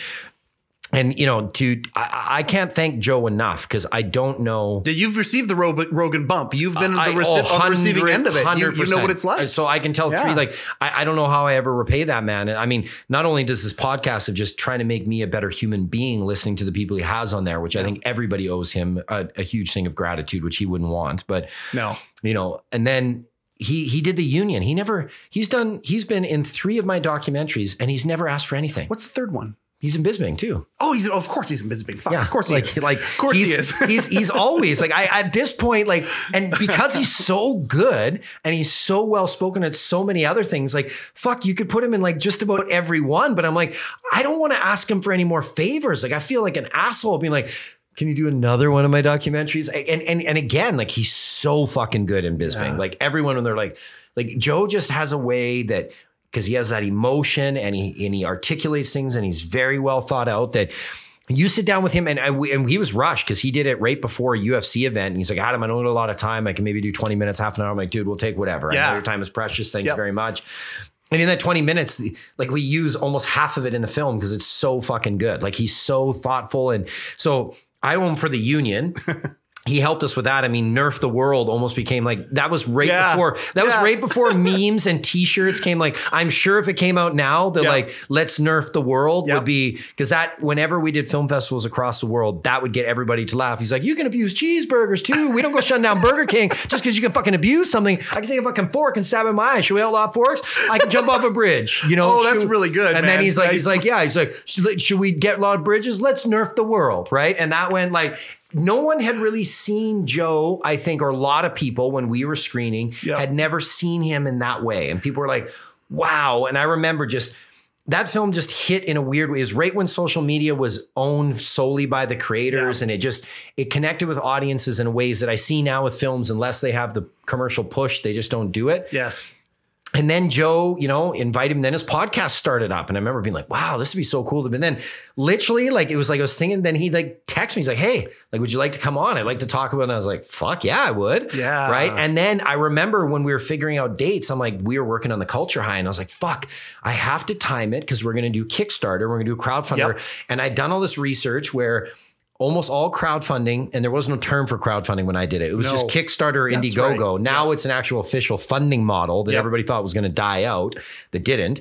and you know to i, I can't thank joe enough because i don't know Yeah, You've received the Ro- Rogan bump. You've been I- the reci- oh, on the receiving end of it. You, you know what it's like. So I can tell Yeah. three, like, I, I don't know how I ever repay that man. And I mean, not only does this podcast of just trying to make me a better human being, listening to the people he has on there, which I think everybody owes him a, a huge thing of gratitude, which he wouldn't want. But, No. you know, and then he he did the union. He never, he's done, he's been in three of my documentaries and he's never asked for anything. What's the third one? He's in Bisping too. Oh, he's of course he's in Bisping. Fuck, of course he like, is. Like, of course he's, he is. he's he's always like I at this point like, and because he's so good and he's so well spoken at so many other things, like fuck, you could put him in like just about every one. But I'm like, I don't want to ask him for any more favors. Like I feel like an asshole being like. Can you do another one of my documentaries? And and and again, like he's so fucking good in Bisping. Like everyone when they're like, like Joe just has a way that because he has that emotion and he and he articulates things and he's very well thought out that you sit down with him and, and, and he was rushed because he did it right before a UFC event. And he's like, Adam, I don't have a lot of time. I can maybe do 20 minutes, half an hour. I'm like, dude, we'll take whatever. I Yeah. know your time is precious. Thank Yep. you very much. And in that 20 minutes, like we use almost half of it in the film because it's so fucking good. Like he's so thoughtful. And so I owe him for the union. he helped us with that. I mean, Nerf the World almost became like that was right Yeah. before that was right before memes and t-shirts came like I'm sure if it came out now that Yeah. like let's nerf the world would be because that whenever we did film festivals across the world, that would get everybody to laugh. He's like, you can abuse cheeseburgers too. We don't go shutting down Burger King just because you can fucking abuse something. I can take a fucking fork and stab in my eye. Should we outlaw forks? I can jump off a bridge. You know? Oh, that's Should- really good, And then he's like, Nice. he's like, yeah, he's like, should, should we get a lot of bridges? Let's nerf the world, right? And that went like no one had really seen Joe, I think, or a lot of people when we were screening had never seen him in that way. And people were like, wow. And I remember just that film just hit in a weird way. It was right when social media was owned solely by the creators and it just it connected with audiences in ways that I see now with films, unless they have the commercial push, they just don't do it. yes. And then Joe, you know, invited him. Then his podcast started up, and I remember being like, "Wow, this would be so cool." To be. And then, literally, like it was like I was thinking. Then he like text me. He's like, "Hey, like, would you like to come on? I'd like to talk about." it. And I was like, "Fuck yeah, I would." Yeah. Right. And then I remember when we were figuring out dates, I'm like, we were working on the culture high, and I was like, "Fuck, I have to time it because we're gonna do Kickstarter. We're gonna do crowdfunder." Yep. And I'd done all this research where. Almost all crowdfunding, and there was no term for crowdfunding when I did it. It was No. just Kickstarter, or Indiegogo. right. Now it's an actual official funding model that Yep. everybody thought was going to die out that didn't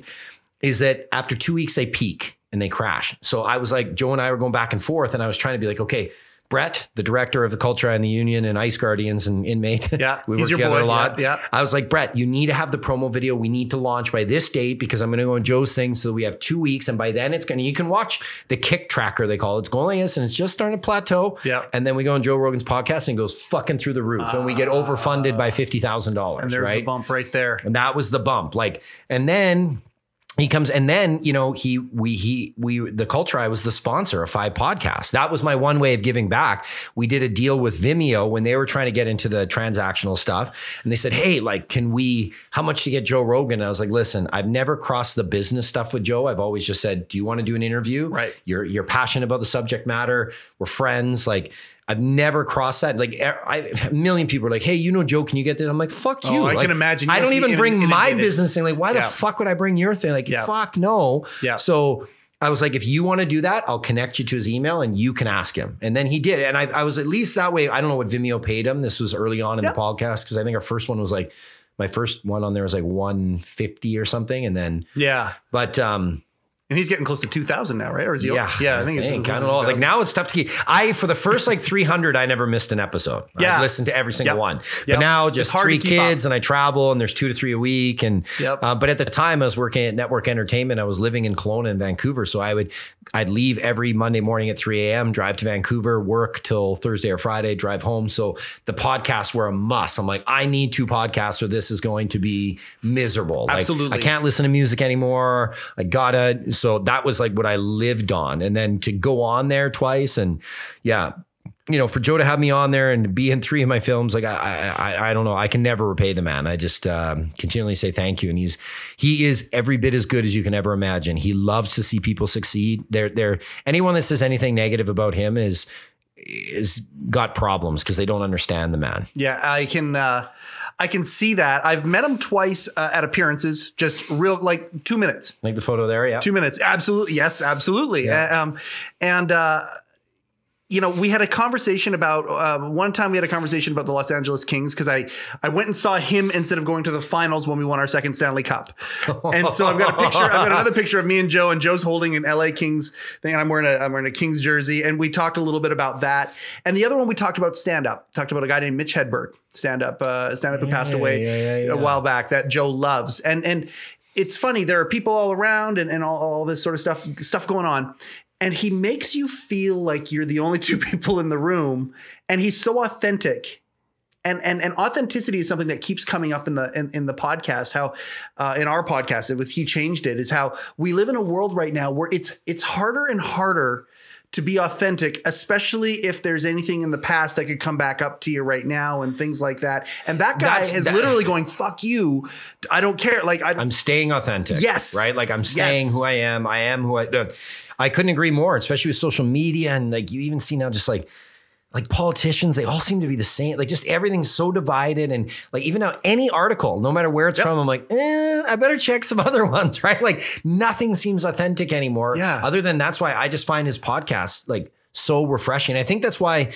is that after two weeks they peak and they crash. So I was like, Joe and I were going back and forth, and I was trying to be like, okay, Brett, the director of the Culture and the Union and Ice Guardians and Inmate. Yeah, we he's work together boy. a lot. Yeah, yeah. I was like, Brett, you need to have the promo video. We need to launch by this date because I'm going to go on Joe's thing. So we have two weeks, and by then it's going to. You can watch the kick tracker they call it. It's going like this, and it's just starting to plateau. Yeah. and then we go on Joe Rogan's podcast and it goes fucking through the roof, and we get overfunded by fifty thousand dollars. Ah. And there's right? the bump right there. And that was the bump. Like, and then he comes, and then you know he we he we the culture. I was the sponsor of Five Podcasts. That was my one way of giving back. We did a deal with Vimeo when they were trying to get into the transactional stuff, and they said, "Hey, like, can we? How much to get Joe Rogan?" And I was like, "Listen, I've never crossed the business stuff with Joe. I've always just said, do you want to do an interview? Right. You're you're passionate about the subject matter. We're friends. Like." I've never crossed that. Like I, a million people are like, "Hey, you know Joe? Can you get that?" I'm like, "Fuck you!" Oh, I Like, can imagine. You I don't even bring my business thing. Like, why the fuck would I bring your thing? Like, Yeah. fuck no. Yeah. So I was like, if you want to do that, I'll connect you to his email and you can ask him. And then he did. And I, I was at least that way. I don't know what Vimeo paid him. This was early on in Yeah. the podcast because I think our first one was like, my first one on there was like 150 or something. And then, Yeah. but, um, And he's getting close to 2,000 now, right? Or is he? yeah, yeah. I think, it's I close to don't know. Like now it's tough to keep. I for the first like 300, I never missed an episode. Yeah. I listened to every single Yep. one. Yep. But now just three keep up. kids, and I travel, and there's two to three a week. And Yep. uh, but at the time, I was working at Network Entertainment. I was living in Kelowna and Vancouver, so I would I'd leave every Monday morning at 3 a.m., drive to Vancouver, work till Thursday or Friday, drive home. So the podcasts were a must. I'm like, I need two podcasts, or this is going to be miserable. Like, Absolutely. I can't listen to music anymore. I gotta. So that was like what I lived on. And then to go on there twice and yeah, you know, for Joe to have me on there and be in three of my films, like I, I, I don't know, I can never repay the man. I just um, continually say thank you. And he's, he is every bit as good as you can ever imagine. He loves to see people succeed. There, there, anyone that says anything negative about him is, is got problems because they don't understand the man. Yeah, I can. Uh, I can see that. I've met him twice uh, at appearances, just real like two minutes. Like the photo there, yeah. Two minutes. Absolutely. Yes, absolutely. Yeah. Um, and, uh, you know, we had a conversation about uh, one time we had a conversation about the Los Angeles Kings because I I went and saw him instead of going to the finals when we won our second Stanley Cup, and so I've got a picture. I've got another picture of me and Joe, and Joe's holding an LA Kings thing, and I'm wearing a I'm wearing a Kings jersey, and we talked a little bit about that. And the other one we talked about stand up. Talked about a guy named Mitch Hedberg, stand up uh, stand up who passed away yeah, yeah, a while back that Joe loves, and and it's funny. There are people all around and, and all, all this sort of stuff stuff going on. And he makes you feel like you're the only two people in the room. And he's so authentic. And and and authenticity is something that keeps coming up in the in, in the podcast. How uh, in our podcast with he changed it is how we live in a world right now where it's it's harder and harder to be authentic, especially if there's anything in the past that could come back up to you right now and things like that. And that guy That's- is that- literally going, "Fuck you, I don't care." Like I, I'm staying authentic. Yes. Right. Like I'm staying Yes. who I am. I am who I. no, I couldn't agree more, especially with social media and like you even see now just like like politicians, they all seem to be the same. Like just everything's so divided. And like even now, any article, no matter where it's Yep. from, I'm like, eh, I better check some other ones, right? Like nothing seems authentic anymore. Yeah. Other than that's why I just find his podcast like so refreshing. I think that's why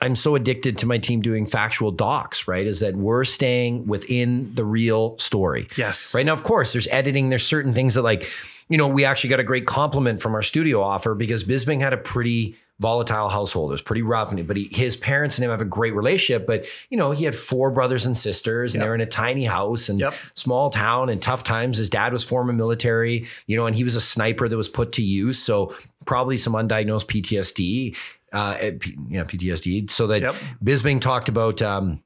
I'm so addicted to my team doing factual docs, right? Is that we're staying within the real story. Yes. Right now, of course, there's editing. There's certain things that like, you know, we actually got a great compliment from our studio offer because Bisping had a pretty volatile household. It was pretty rough, but he, his parents and him have a great relationship. But you know, he had four brothers and sisters, and Yep. they're in a tiny house and Yep. small town and tough times. His dad was former military, you know, and he was a sniper that was put to use. So probably some undiagnosed PTSD. Uh, eh, PTSD. So that Yep. Bisping talked about um,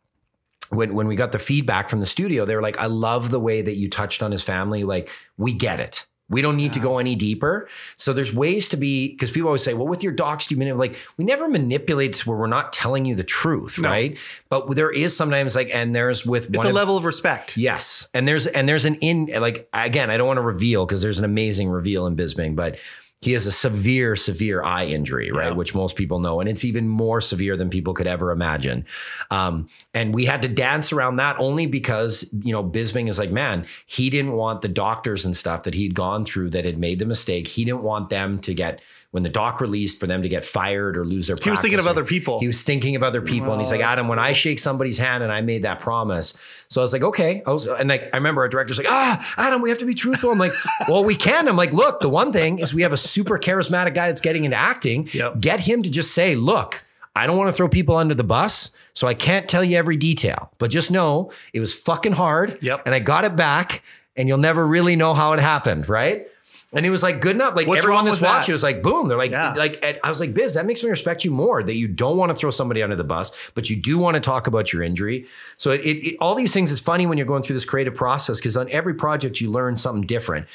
when when we got the feedback from the studio, they were like, "I love the way that you touched on his family. Like, we get it. We don't need to go any deeper." So there's ways to be because people always say, "Well, with your docs, do you manipulate?" Like, we never manipulate to where we're not telling you the truth, No. right? But there is sometimes like, and there's with it's a of- level of respect. Yes. And there's and there's an in like again, I don't want to reveal because there's an amazing reveal in Bisping, but he has a severe, severe eye injury, right? Yeah. Which most people know. And it's even more severe than people could ever imagine. Um, and we had to dance around that only because, you know, Bisping is like, man, he didn't want the doctors and stuff that he'd gone through that had made the mistake. He didn't want them to get when the doc released for them to get fired or lose their He was thinking of other people. He was thinking of other people, and he's like, Adam, when I shake somebody's hand and I made that promise, so I was like, okay, I was, and like I remember our director's like, ah, Adam, we have to be truthful. I'm like, well, we can. I'm like, look, the one thing is we have a super charismatic guy that's getting into acting. Yep. Get him to just say, look. I don't want to throw people under the bus, so I can't tell you every detail. But just know it was fucking hard. Yep. And I got it back, and you'll never really know how it happened, right? And it was like good enough. Like What's everyone that's with that? was like, boom. They're like, Yeah. like I was like, Biz, that makes me respect you more that you don't want to throw somebody under the bus, but you do want to talk about your injury. So it, it, it- all these things. It's funny when you're going through this creative process because on every project you learn something different.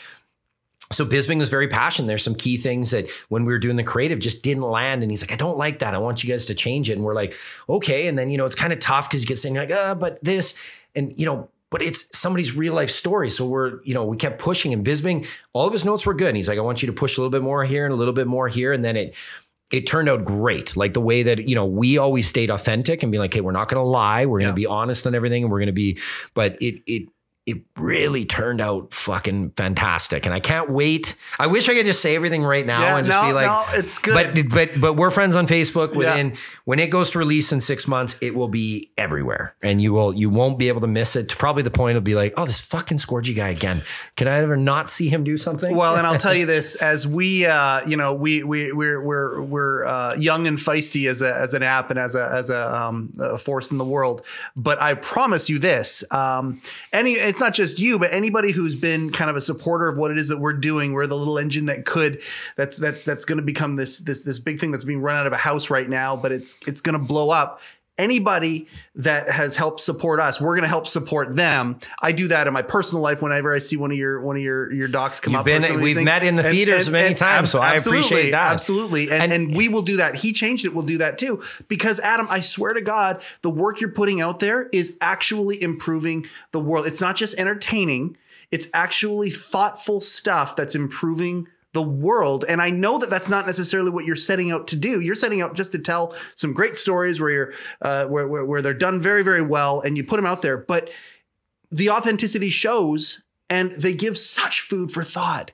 So Bisping was very passionate. There's some key things that when we were doing the creative just didn't land. And he's like, I don't like that. I want you guys to change it. And we're like, okay. And then, you know, it's kind of tough because you get saying like, ah, but this, and you know, but it's somebody's real life story. So we're, you know, we kept pushing and Bisping, all of his notes were good. And he's like, I want you to push a little bit more here and a little bit more here. And then it, it turned out great. Like the way that, you know, we always stayed authentic and be like, hey, we're not going to lie. We're going to be honest on everything. And we're going to be, but it, it, it really turned out fucking fantastic. And I can't wait. I wish I could just say everything right now Yeah, and just no, be like, no, it's good. But, but, but we're friends on Facebook. Yeah. Within, when it goes to release in six months, it will be everywhere and you will, you won't be able to miss it. To probably the point of be like, oh, this fucking Scorgie guy again. Can I ever not see him do something? Well, and I'll tell you this: as we, uh, you know, we we we're we're we're uh, young and feisty as a as an app and as a as a, um, a force in the world. But I promise you this: um, any, it's not just you, but anybody who's been kind of a supporter of what it is that we're doing. We're the little engine that could that's that's that's going to become this this this big thing that's being run out of a house right now, but it's it's going to blow up anybody that has helped support us we're going to help support them. I do that in my personal life whenever i see one of your one of your your docs come You've up been- or some of these we've met in the theaters many times, so I appreciate that. absolutely. And, and we will do that. He changed it. We'll do that too. Because adam i swear to god the work you're putting out there is actually improving the world. It's not just entertaining. It's actually thoughtful stuff that's improving the world. And I know that that's not necessarily what you're setting out to do. You're setting out just to tell some great stories where you're uh, where, where where they're done very very well, and you put them out there. But the authenticity shows, and they give such food for thought.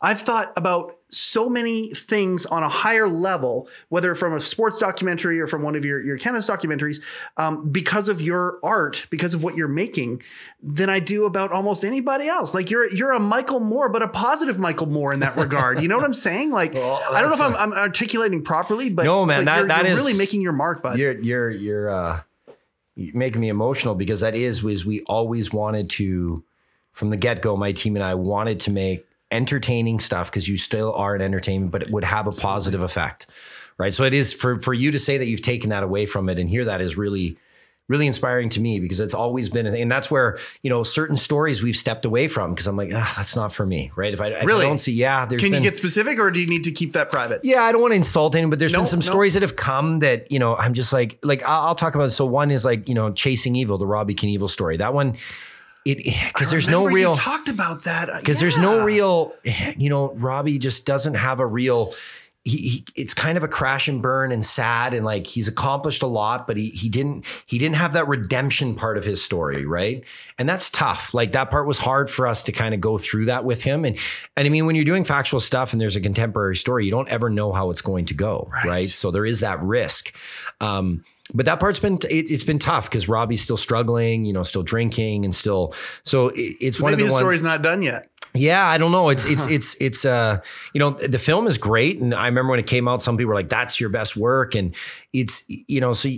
I've thought about so many things on a higher level, whether from a sports documentary or from one of your, your cannabis documentaries, um, because of your art, because of what you're making, than I do about almost anybody else. Like you're you're a Michael Moore, but a positive Michael Moore in that regard. You know what I'm saying? Like Well, I don't know if I'm, I'm articulating properly, but No, man, but that- you're, that you're is- really making your mark, bud. you're you're you're uh you're making me emotional because that is was we always wanted to from the get-go my team and I wanted to make entertaining stuff because you still are an entertainment but it would have a positive effect right so it is for for you to say that you've taken that away from it and hear that is really really inspiring to me because it's always been a thing. and that's where you know certain stories we've stepped away from because I'm like ah, that's not for me right if I, if I Really? don't see yeah there's Can you get specific, or do you need to keep that private? yeah, I don't want to insult anyone, but there's No, been some no. stories that have come that you know I'm just like like I'll, I'll talk about. It. So one is like you know chasing Evel, the Robbie Knievel story. That one, it because there's no real talked about that because there's no real you know Robbie just doesn't have a real. He, he it's kind of a crash and burn and sad and like he's accomplished a lot but he he didn't he didn't have that redemption part of his story right? And that's tough. Like that part was hard for us to kind of go through that with him. And and I mean when you're doing factual stuff and there's a contemporary story you don't ever know how it's going to go right, so there is that risk. Um but that part's been it, it's been tough because Robbie's still struggling, you know, still drinking and still. So it, it's one of Maybe the ones. story's not done yet. Yeah, I don't know. It's it's it's it's uh you know the film is great, and I remember when it came out, some people were like, "That's your best work," and it's you know so,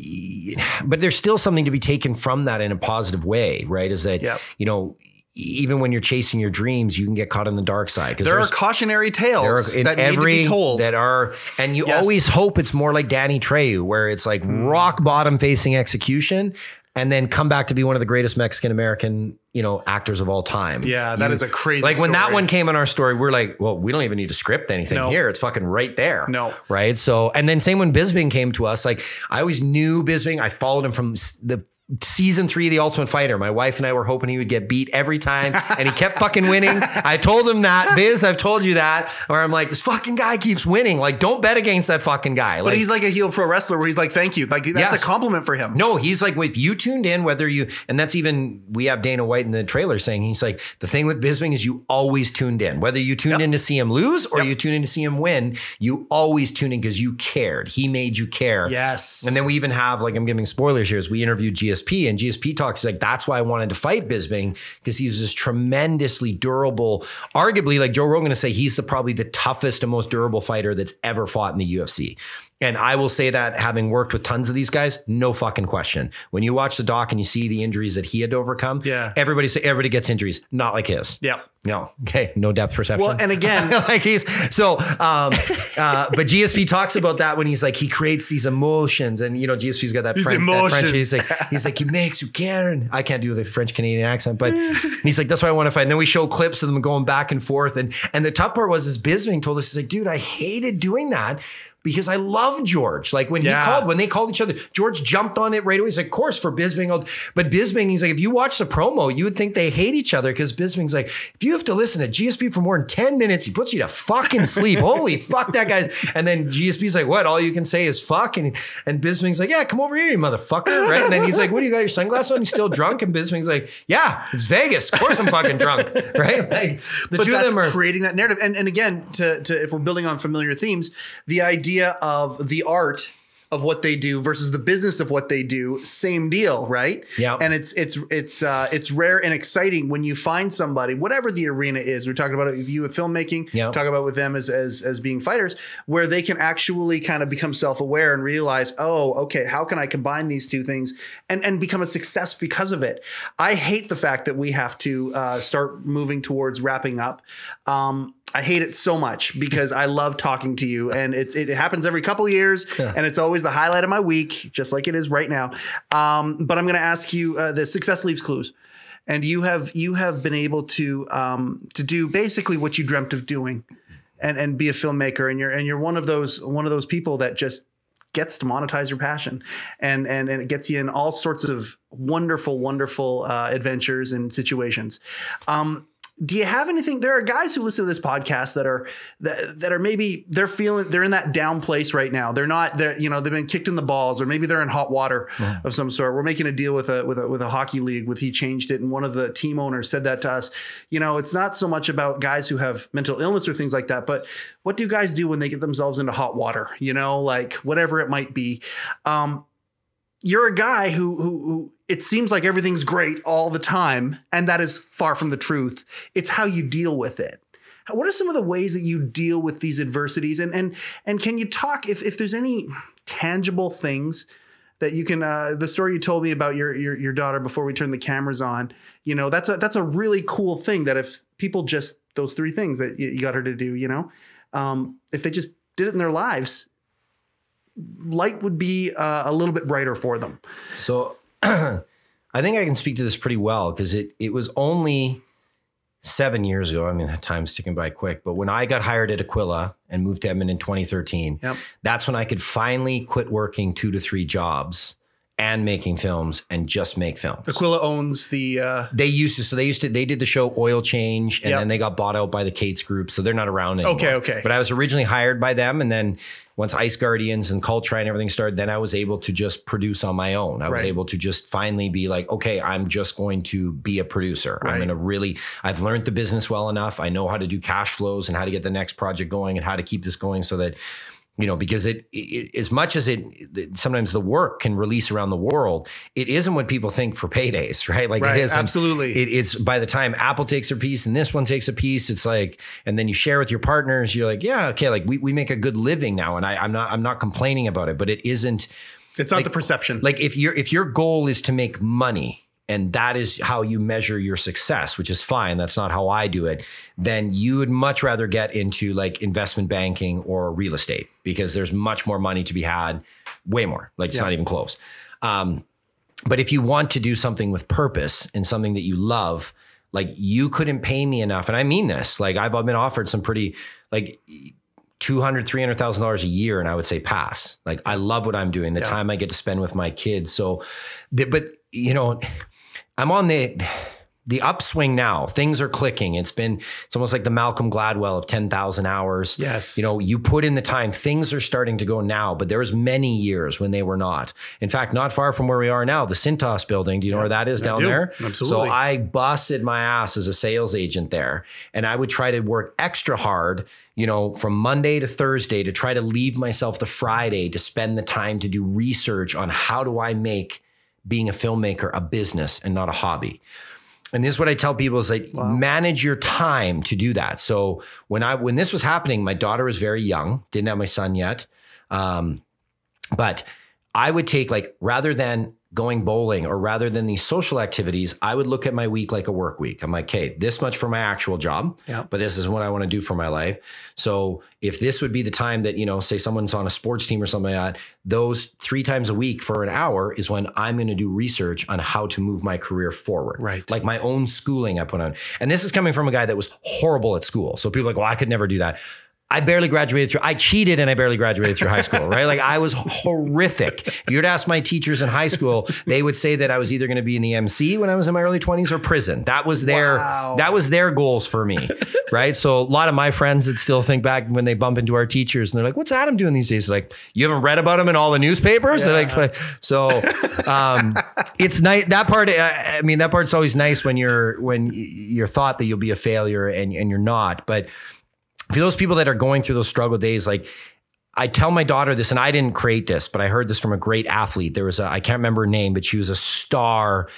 but there's still something to be taken from that in a positive way, right? Is that Yep. you know even when you're chasing your dreams, you can get caught in the dark side There are cautionary tales are in that every need to be told. that are, and you Yes. always hope it's more like Danny Trejo, where it's like Mm. rock bottom facing execution, and then come back to be one of the greatest Mexican American, you know, actors of all time. Yeah, that You- is a crazy Like when that one came in our story, we're like, well, we don't even need to script anything No. here. It's fucking right there. No. right. So, and then same when Bisping came to us, like I always knew Bisping. I followed him from the. Season three of The Ultimate Fighter. My wife and I were hoping he would get beat every time, and he kept fucking winning. I told him that, Biz. I've told you that. Or I'm like, this fucking guy keeps winning. Like, don't bet against that fucking guy. but he's like a heel pro wrestler where he's like, "Thank you." Like that's Yes. a compliment for him. No, he's like, if you tuned in, whether you, and that's even, we have Dana White in the trailer saying, he's like, the thing with Bisping is you always tuned in. Whether you tuned Yep. in to see him lose or Yep. you tuned in to see him win, you always tune in because you cared. He made you care. Yes. And then we even have, like, I'm giving spoilers here, is we interviewed GSP and GSP talks like, that's why I wanted to fight Bisping because he was this tremendously durable, arguably, like Joe Rogan to say, he's the probably the toughest and most durable fighter that's ever fought in the UFC. And I will say that having worked with tons of these guys, no fucking question. When you watch the doc and you see the injuries that he had to overcome, Yeah. everybody say everybody gets injuries, not like his. Yeah. No. Okay. No depth perception. Well, and again- like he's so, um, uh, but GSP talks about that when he's like, he creates these emotions and, you know, GSP's got that, French, that French, he's like, he's like, he makes you care. And I can't do the French Canadian accent, but he's like, that's what I want to find. And then we show clips of them going back and forth. And, and the tough part was, is Bisping told us, he's like, dude, I hated doing that because I love George. Like when Yeah. he called, when they called each other, George jumped on it right away. He's like, of course, for Bisping. I'll-" But Bisping, he's like, if you watch the promo, you would think they hate each other because Bisping's like, if you have to listen to GSP for more than 10 minutes, he puts you to fucking sleep. Holy fuck, that guy. And then GSP's like, what? All you can say is fuck. And, and Bisping's like, yeah, come over here, you motherfucker. Right. And then he's like, what do you got your sunglasses on? You still drunk? And Bisping's like, yeah, it's Vegas. Of course I'm fucking drunk. Right. Like the but two of that's them are. creating that narrative. And and again, to to if we're building on familiar themes, the idea of the art of what they do versus the business of what they do, same deal, right? Yeah. And it's it's it's uh, it's rare and exciting when you find somebody, whatever the arena is. We're talking about it with you with filmmaking. Yeah. Talk about with them as as as being fighters, where they can actually kind of become self aware and realize, oh, okay, how can I combine these two things and and become a success because of it? I hate the fact that we have to uh, start moving towards wrapping up. Um, I hate it so much because I love talking to you, and it's it happens every couple of years, and it's always the highlight of my week, just like it is right now. Um, but I'm going to ask you: uh, the success leaves clues, and you have you have been able to um, to do basically what you dreamt of doing, and and be a filmmaker, and you're and you're one of those one of those people that just gets to monetize your passion and and and it gets you in all sorts of wonderful wonderful uh, adventures and situations. Um do you have anything there are guys who listen to this podcast that are that, that are maybe they're feeling they're in that down place right now. They're not they're you know they've been kicked in the balls or maybe they're in hot water of some sort. We're making a deal with a with a with a hockey league with he changed it and one of the team owners said that to us. You know it's not so much about guys who have mental illness or things like that but what do guys do when they get themselves into hot water? You know like whatever it might be. Um you're a guy who, who who it seems like everything's great all the time and that is far from the truth. It's how you deal with it. What are some of the ways that you deal with these adversities? And and and can you talk if if there's any tangible things that you can uh, the story you told me about your, your your daughter before we turned the cameras on you know that's a that's a really cool thing that if people just those three things that you, got her to do you know um, if they just did it in their lives light would be uh, a little bit brighter for them So I think I can speak to this pretty well because it it was only seven years ago. I mean, time's ticking by quick. But when I got hired at Aquila and moved to Edmonton in 2013, Yep. that's when I could finally quit working two to three jobs and making films and just make films. Aquila owns the uh, They used to, so they used to, they did the show Oil Change and Yep. then they got bought out by the Cates Group. So they're not around anymore. Okay, okay. But I was originally hired by them. And then once Ice Guardians and Cultra and everything started, then I was able to just produce on my own. I was Right. able to just finally be like, okay, I'm just going to be a producer. I'm going to really, I've learned the business well enough. I know how to do cash flows and how to get the next project going and how to keep this going so that you know because it, it as much as it sometimes the work can release around the world it isn't what people think for paydays right like Right, it is absolutely. it, it's by the time apple takes a piece and this one takes a piece it's like and then you share with your partners you're like yeah okay like we, we make a good living now and I, i'm not i'm not complaining about it but it isn't it's not the perception like if your if your goal is to make money and that is how you measure your success which is fine. That's not how i do it. Then you would much rather get into like investment banking or real estate because there's much more money to be had way more. Like it's Yeah. not even close. Um, but if you want to do something with purpose and something that you love like you couldn't pay me enough and i mean this. Like i've been offered some pretty like 200 300000 dollars a year and i would say pass. Like i love what i'm doing the Yeah. time i get to spend with my kids. So but you know i'm on the the upswing now things are clicking it's been it's almost like the malcolm gladwell of 10000 hours Yes. you know you put in the time things are starting to go now but there was many years when they were not in fact not far from where we are now the Cintas building do you know where that is down do. there Absolutely. so I busted my ass as a sales agent there. And I would try to work extra hard, you know, from Monday to Thursday to try to leave myself the Friday to spend the time to do research on how do I make being a filmmaker a business and not a hobby. And this is what I tell people is like manage your time to do that. So when I when this was happening, my daughter was very young, didn't have my son yet. Um, But I would take like rather than going bowling or rather than these social activities, I would look at my week like a work week. I'm like, okay, this much for my actual job, Yeah. but this is what I want to do for my life. So if this would be the time that, you know, say someone's on a sports team or something like that, those three times a week for an hour is when I'm going to do research on how to move my career forward. Right. Like my own schooling I put on. And this is coming from a guy that was horrible at school. So people are like, well, I could never do that. I barely graduated through. I cheated and I barely graduated through high school, right? Like I was horrific. If you were to ask my teachers in high school, they would say that I was either going to be in the MC when I was in my early twenties or prison. That was their Wow. that was their goals for me, right? So a lot of my friends that still think back when they bump into our teachers and they're like, "What's Adam doing these days?" Like, you haven't read about him in all the newspapers. They're like, so um, it's nice. That part, I I mean, that part's always nice when you're when you're thought that you'll be a failure and and you're not, but for those people that are going through those struggle days, like I tell my daughter this, and I didn't create this, but I heard this from a great athlete. There was a, I can't remember her name, but she was a star.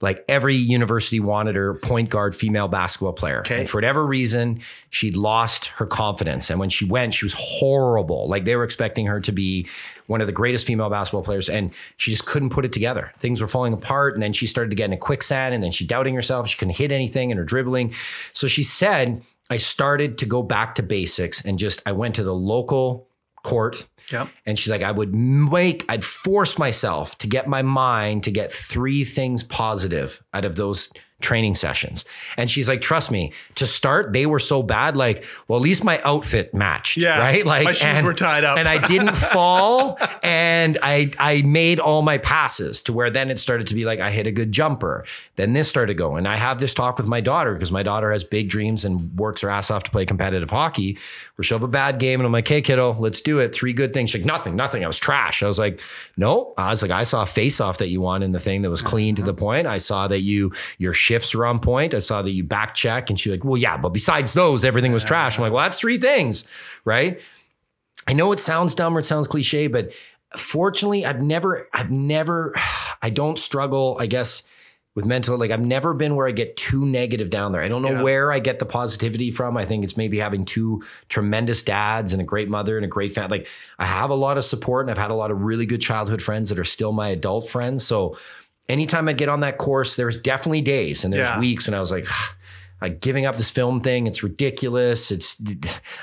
Like every university wanted her point guard female basketball player. Okay. And for whatever reason, she'd lost her confidence. And when she went, she was horrible. Like they were expecting her to be one of the greatest female basketball players. And she just couldn't put it together. Things were falling apart. And then she started to get in a quicksand. And then she doubting herself. She couldn't hit anything in her dribbling. So she said, I started to go back to basics and just I went to the local court Yep. and she's like, I would make, I'd force myself to get my mind to get three things positive out of those training sessions. And she's like, trust me, to start, they were so bad. Like, well, at least my outfit matched. Yeah. Right. Like, My shoes and, were tied up. and I didn't fall. And I, I made all my passes to where then it started to be like, I hit a good jumper. Then this started going. I have this talk with my daughter because my daughter has big dreams and works her ass off to play competitive hockey where she'll have a bad game. And I'm like, hey, kiddo, let's do it. Three good things. She's like, nothing, nothing. I was trash. I was like, no. I was like, I saw a face off that you won in the thing that was clean to mm-hmm. the point. I saw that you, your shifts were on point. I saw that you back check. And she's like, well, yeah, but besides those, everything was trash. I'm like, well, that's three things. Right. I know it sounds dumb or it sounds cliche, but fortunately, I've never, I've never, I don't struggle, I guess, with mental. Like, I've never been where I get too negative down there. I don't know Yeah. where I get the positivity from. I think it's maybe having two tremendous dads and a great mother and a great family. Like, I have a lot of support and I've had a lot of really good childhood friends that are still my adult friends. So, anytime I'd get on that course, there's definitely days and there's Yeah. weeks when I was like, like giving up this film thing. It's ridiculous. It's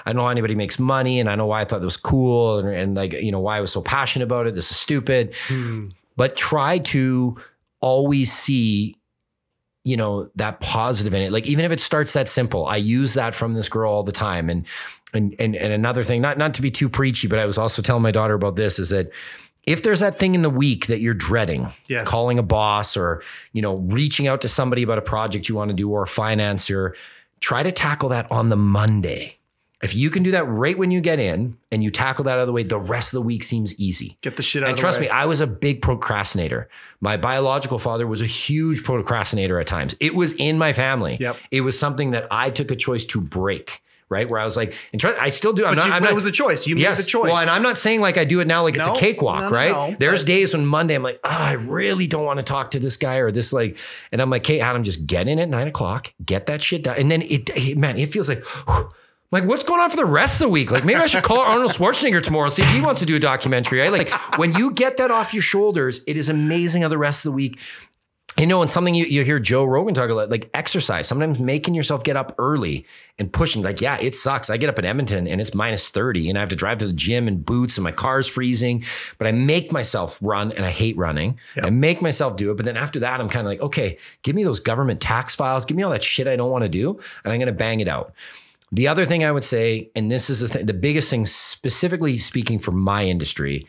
I don't know how anybody makes money, and I know why I thought it was cool, and, and like you know why I was so passionate about it. This is stupid, hmm. but try to always see you know that positive in it like even if it starts that simple i use that from this girl all the time and and and, and another thing not not to be too preachy but i was also telling my daughter about this is that if there's that thing in the week that you're dreading Yes. calling a boss or you know reaching out to somebody about a project you want to do or a financer try to tackle that on the monday if you can do that right when you get in and you tackle that out of the way the rest of the week seems easy Get the shit out and of the way. And trust me, I was a big procrastinator. My biological father was a huge procrastinator at times. It was in my family. Yep. It was something that I took a choice to break. Right, where I was like, and trust, I still do. I'm But not. you- I'm not it was a choice. You made yes. the choice. Well, and I'm not saying like I do it now, like it's a cakewalk, no, no, right? no, There's days when Monday I'm like, oh, I really don't want to talk to this guy or this like, and I'm like, hey, Adam, just get in at nine o'clock, get that shit done, and then it, it man, it feels like. whew, like, what's going on for the rest of the week? Like, maybe I should call Arnold Schwarzenegger tomorrow and see if he wants to do a documentary, right? Like, when you get that off your shoulders, it is amazing how the rest of the week. You know, and something you, you hear Joe Rogan talk about, like exercise, sometimes making yourself get up early and pushing. Like, yeah, it sucks. I get up in Edmonton and it's minus 30 and I have to drive to the gym in boots and my car's freezing, but I make myself run and I hate running. I make myself do it. But then after that, I'm kind of like, okay, give me those government tax files, give me all that shit I don't want to do, and I'm going to bang it out. The other thing I would say, and this is the, thing, the biggest thing, specifically speaking for my industry,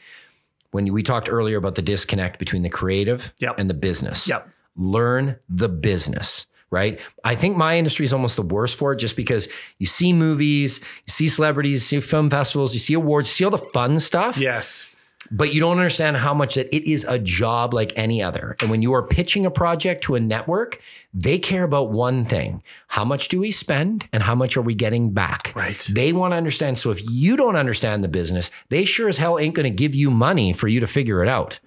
when we talked earlier about the disconnect between the creative Yep. and the business. Yep. Learn the business, right? I think my industry is almost the worst for it just because you see movies, you see celebrities, you see film festivals, you see awards, you see all the fun stuff yes. but you don't understand how much that it is a job like any other. And when you are pitching a project to a network, they care about one thing. How much do we spend and how much are we getting back? Right. They want to understand. So if you don't understand the business, they sure as hell ain't going to give you money for you to figure it out.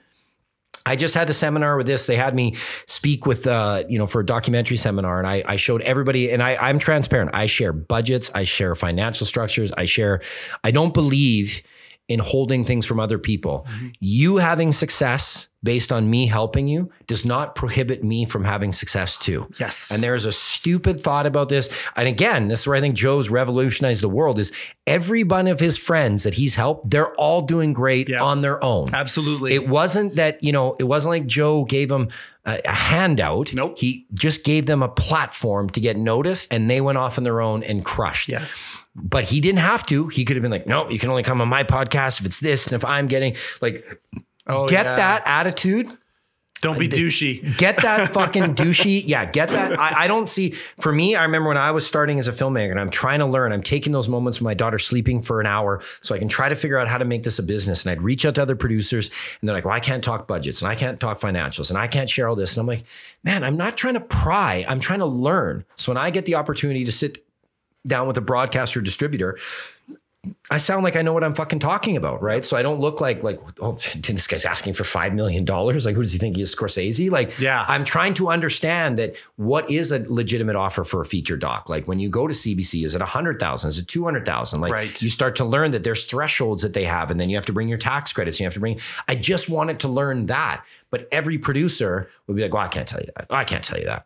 I just had a seminar with this. They had me speak with, uh, you know, for a documentary seminar, and I, I showed everybody. And I, I'm transparent. I share budgets. I share financial structures. I share. I don't believe in holding things from other people. Mm-hmm. You having success based on me helping you does not prohibit me from having success too. Yes. And there's a stupid thought about this. And again, this is where I think Joe's revolutionized the world is every one of his friends that he's helped, they're all doing great Yeah. on their own. Absolutely. It wasn't that, you know, it wasn't like Joe gave them a, a handout. Nope. He just gave them a platform to get noticed and they went off on their own and crushed. yes. But he didn't have to. He could have been like, no, you can only come on my podcast if it's this. And if I'm getting like, Oh, get yeah. that attitude. Don't be douchey. Get that fucking douchey. Yeah, get that. I, I don't see. For me, I remember when I was starting as a filmmaker and I'm trying to learn. I'm taking those moments when my daughter's sleeping for an hour so I can try to figure out how to make this a business. And I'd reach out to other producers and they're like, well, I can't talk budgets and I can't talk financials and I can't share all this. And I'm like, man, I'm not trying to pry. I'm trying to learn. So when I get the opportunity to sit down with a broadcaster distributor, I sound like I know what I'm fucking talking about, right? So I don't look like like oh this guy's asking for five million dollars. Like who does he think he is, Scorsese? Like Yeah. I'm trying to understand that what is a legitimate offer for a feature doc. Like when you go to CBC, is it a hundred thousand? Is it two hundred thousand? Like Right. you start to learn that there's thresholds that they have, and then you have to bring your tax credits. You have to bring. I just wanted to learn that, but every producer would be like, "Well, I can't tell you that. I can't tell you that."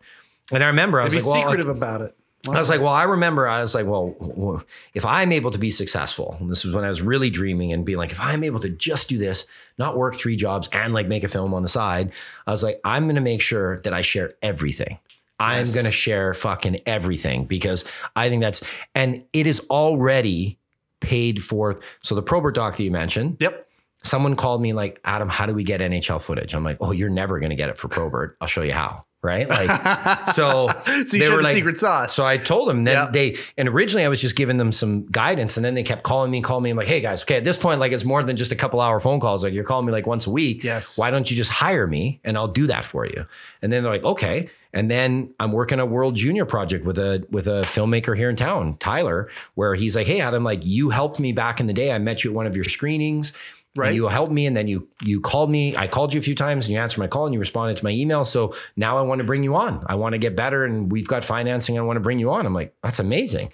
And I remember I was Be like, "Well, like, secretive about it. I was like, well, I remember I was like, well, if I'm able to be successful, and this was when I was really dreaming and being like, if I'm able to just do this, not work three jobs and like make a film on the side, I was like, I'm going to make sure that I share everything. I'm Yes. going to share fucking everything because I think that's, and it is already paid for. So the Probert doc that you mentioned, Yep. Someone called me like, Adam, how do we get NHL footage? I'm like, oh, you're never going to get it for Probert. I'll show you how. Right. Like, so, So you shared the secret sauce. So I told them then Yeah. they, and originally I was just giving them some guidance and then they kept calling me, calling me. I'm like, Hey guys, okay. At this point, like it's more than just a couple hour phone calls. Like you're calling me like once a week. Yes. Why don't you just hire me and I'll do that for you? And then they're like, okay. And then I'm working a World Junior project with a with a filmmaker here in town, Tyler, where he's like, "Hey, Adam, like you helped me back in the day. I met you at one of your screenings, Right. You helped me, and then you you called me. I called you a few times, and you answered my call, and you responded to my email. So now I want to bring you on. I want to get better, and we've got financing. I want to bring you on. I'm like, that's amazing.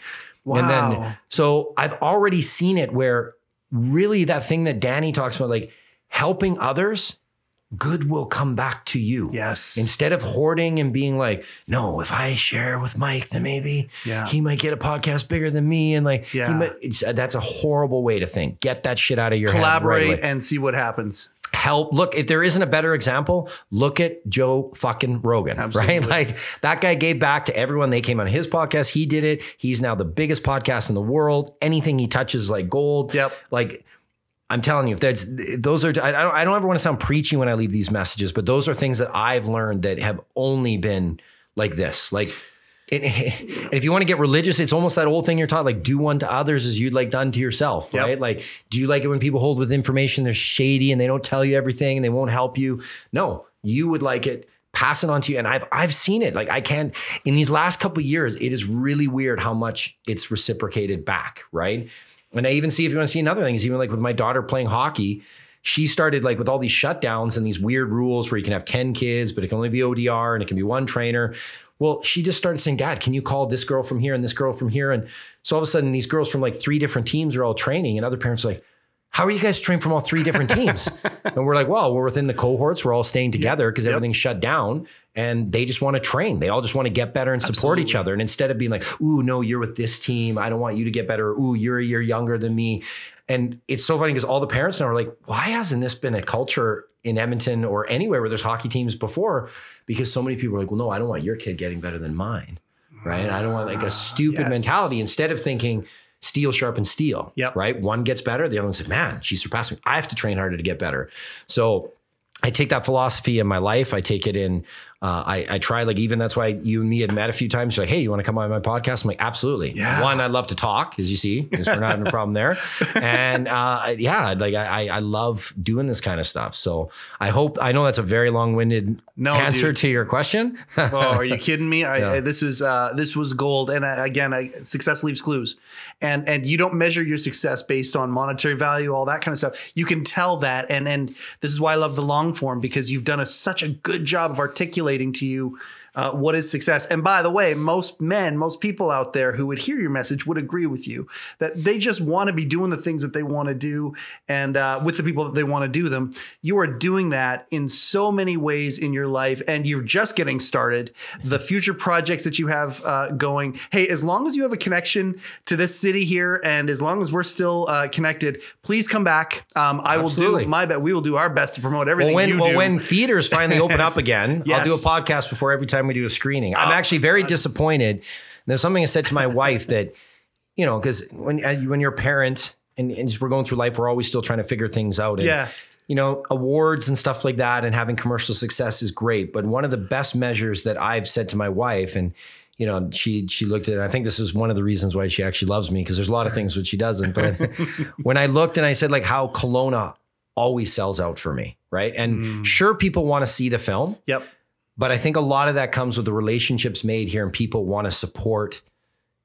And Wow. then so I've already seen it where really that thing that Danny talks about, like helping others, good will come back to you. Yes. Instead of hoarding and being like, no, if I share with Mike, then maybe Yeah. he might get a podcast bigger than me. And like, he Yeah. might, uh, that's a horrible way to think. Get that shit out of your right Collaborate and see what happens. Help. Look, if there isn't a better example, look at Joe fucking Rogan, Absolutely. right? Like that guy gave back to everyone. They came on his podcast. He did it. He's now the biggest podcast in the world. Anything he touches is like gold. Yep. Like, I'm telling you, if that's those are, I don't, I don't ever want to sound preachy when I leave these messages, but those are things that I've learned that have only been like this. Like, it, and if you want to get religious, it's almost that old thing you're taught, like do unto others as you'd like done to yourself, Yep. right? Like, do you like it when people hold with information they're shady and they don't tell you everything and they won't help you? No, you would like it. Pass it on to you, and I've I've seen it. Like I can't. In these last couple of years, it is really weird how much it's reciprocated back, right? And I even see if you want to see another thing is even like with my daughter playing hockey, she started like with all these shutdowns and these weird rules where you can have 10 kids, but it can only be ODR and it can be one trainer. Well, she just started saying, Dad, can you call this girl from here and this girl from here? And so all of a sudden, these girls from like three different teams are all training, and other parents are like, how are you guys trained from all three different teams? and we're like, well, we're within the cohorts. We're all staying together because everything's shut down and they just want to train. They all just want to get better and support each other. And instead of being like, ooh, no, you're with this team. I don't want you to get better. Ooh, you're a year younger than me. And it's so funny because all the parents now are like, why hasn't this been a culture in Edmonton or anywhere where there's hockey teams before? Because so many people are like, well, no, I don't want your kid getting better than mine. Right. I don't want like a ah, stupid Yes. mentality instead of thinking, steel sharpens steel. Yep. Right. One gets better. The other one says, man, she surpassed me. I have to train harder to get better. So I take that philosophy in my life. I take it in. Uh, I, I try like even that's why you and me had met a few times. You're like, hey, you want to come on my podcast? I'm like, absolutely. Yeah. One, I love to talk, as you see, because we're not having a problem there. And uh, yeah, like I, I I love doing this kind of stuff. So I hope I know that's a very long winded No, answer dude. to your question. oh, are you kidding me? I, I- this was uh, this was gold, and I, again, I, success leaves clues, and and you don't measure your success based on monetary value, all that kind of stuff. You can tell that, and and this is why I love the long form because you've done a, such a good job of articulating to you uh, what is success. And by the way, most men, most people out there who would hear your message would agree with you that they just want to be doing the things that they want to do and uh, with the people that they want to do them. You are doing that in so many ways in your life, and you're just getting started. The future projects that you have uh, going, hey, as long as you have a connection to this city here, and as long as we're still uh, connected, please come back. Um, I Absolutely. will do my best. We will do our best to promote everything Well, when you well, do. when theaters finally open up again, I'll do a podcast before every time we do a screening. I'm actually very disappointed. There's something I said to my wife that, you know, because when uh, when you're a parent and, and just we're going through life, we're always still trying to figure things out. And, Yeah. You know, awards and stuff like that, and having commercial success is great. But one of the best measures that I've said to my wife, and you know, she she looked at it. I think this is one of the reasons why she actually loves me because there's a lot of things which she doesn't. But when I looked and I said like how Kelowna always sells out for me, right? And sure, people want to see the film, yep. But I think a lot of that comes with the relationships made here and people want to support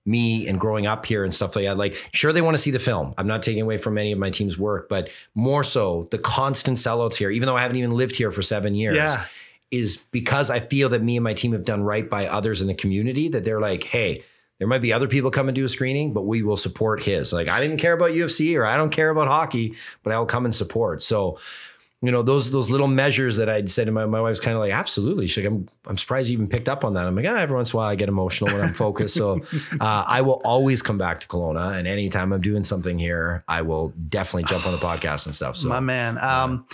me and growing up here and stuff like that. Like, sure, they want to see the film. I'm not taking away from any of my team's work, but more so the constant sellouts here, even though I haven't even lived here for seven years. Yeah. Is because I feel that me and my team have done right by others in the community that they're like, hey, there might be other people come and do a screening, but we will support his. Like, I didn't care about UFC or I don't care about hockey, but I'll come and support. So, you know, those those little measures that I'd said to my, my wife's kind of like, absolutely. She's like, I'm I'm surprised you even picked up on that. I'm like, ah, every once in a while I get emotional when I'm focused. So uh, I will always come back to Kelowna. And anytime I'm doing something here, I will definitely jump on the podcast and stuff. So My man. Um,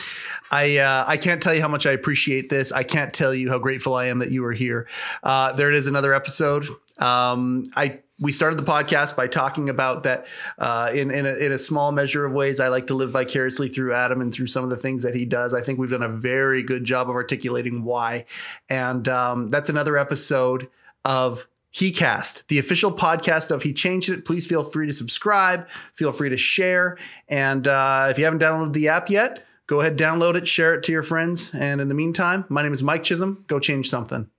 I uh, I can't tell you how much I appreciate this. I can't tell you how grateful I am that you are here. Uh, there it is, another episode. Um, I we started the podcast by talking about that uh, in in a, in a small measure of ways. I like to live vicariously through Adam and through some of the things that he does. I think we've done a very good job of articulating why, and um, that's another episode of HeCast, the official podcast of He Changed It. Please feel free to subscribe, feel free to share. And uh, if you haven't downloaded the app yet, go ahead, download it, share it to your friends. And in the meantime, my name is Mike Chisholm. Go change something.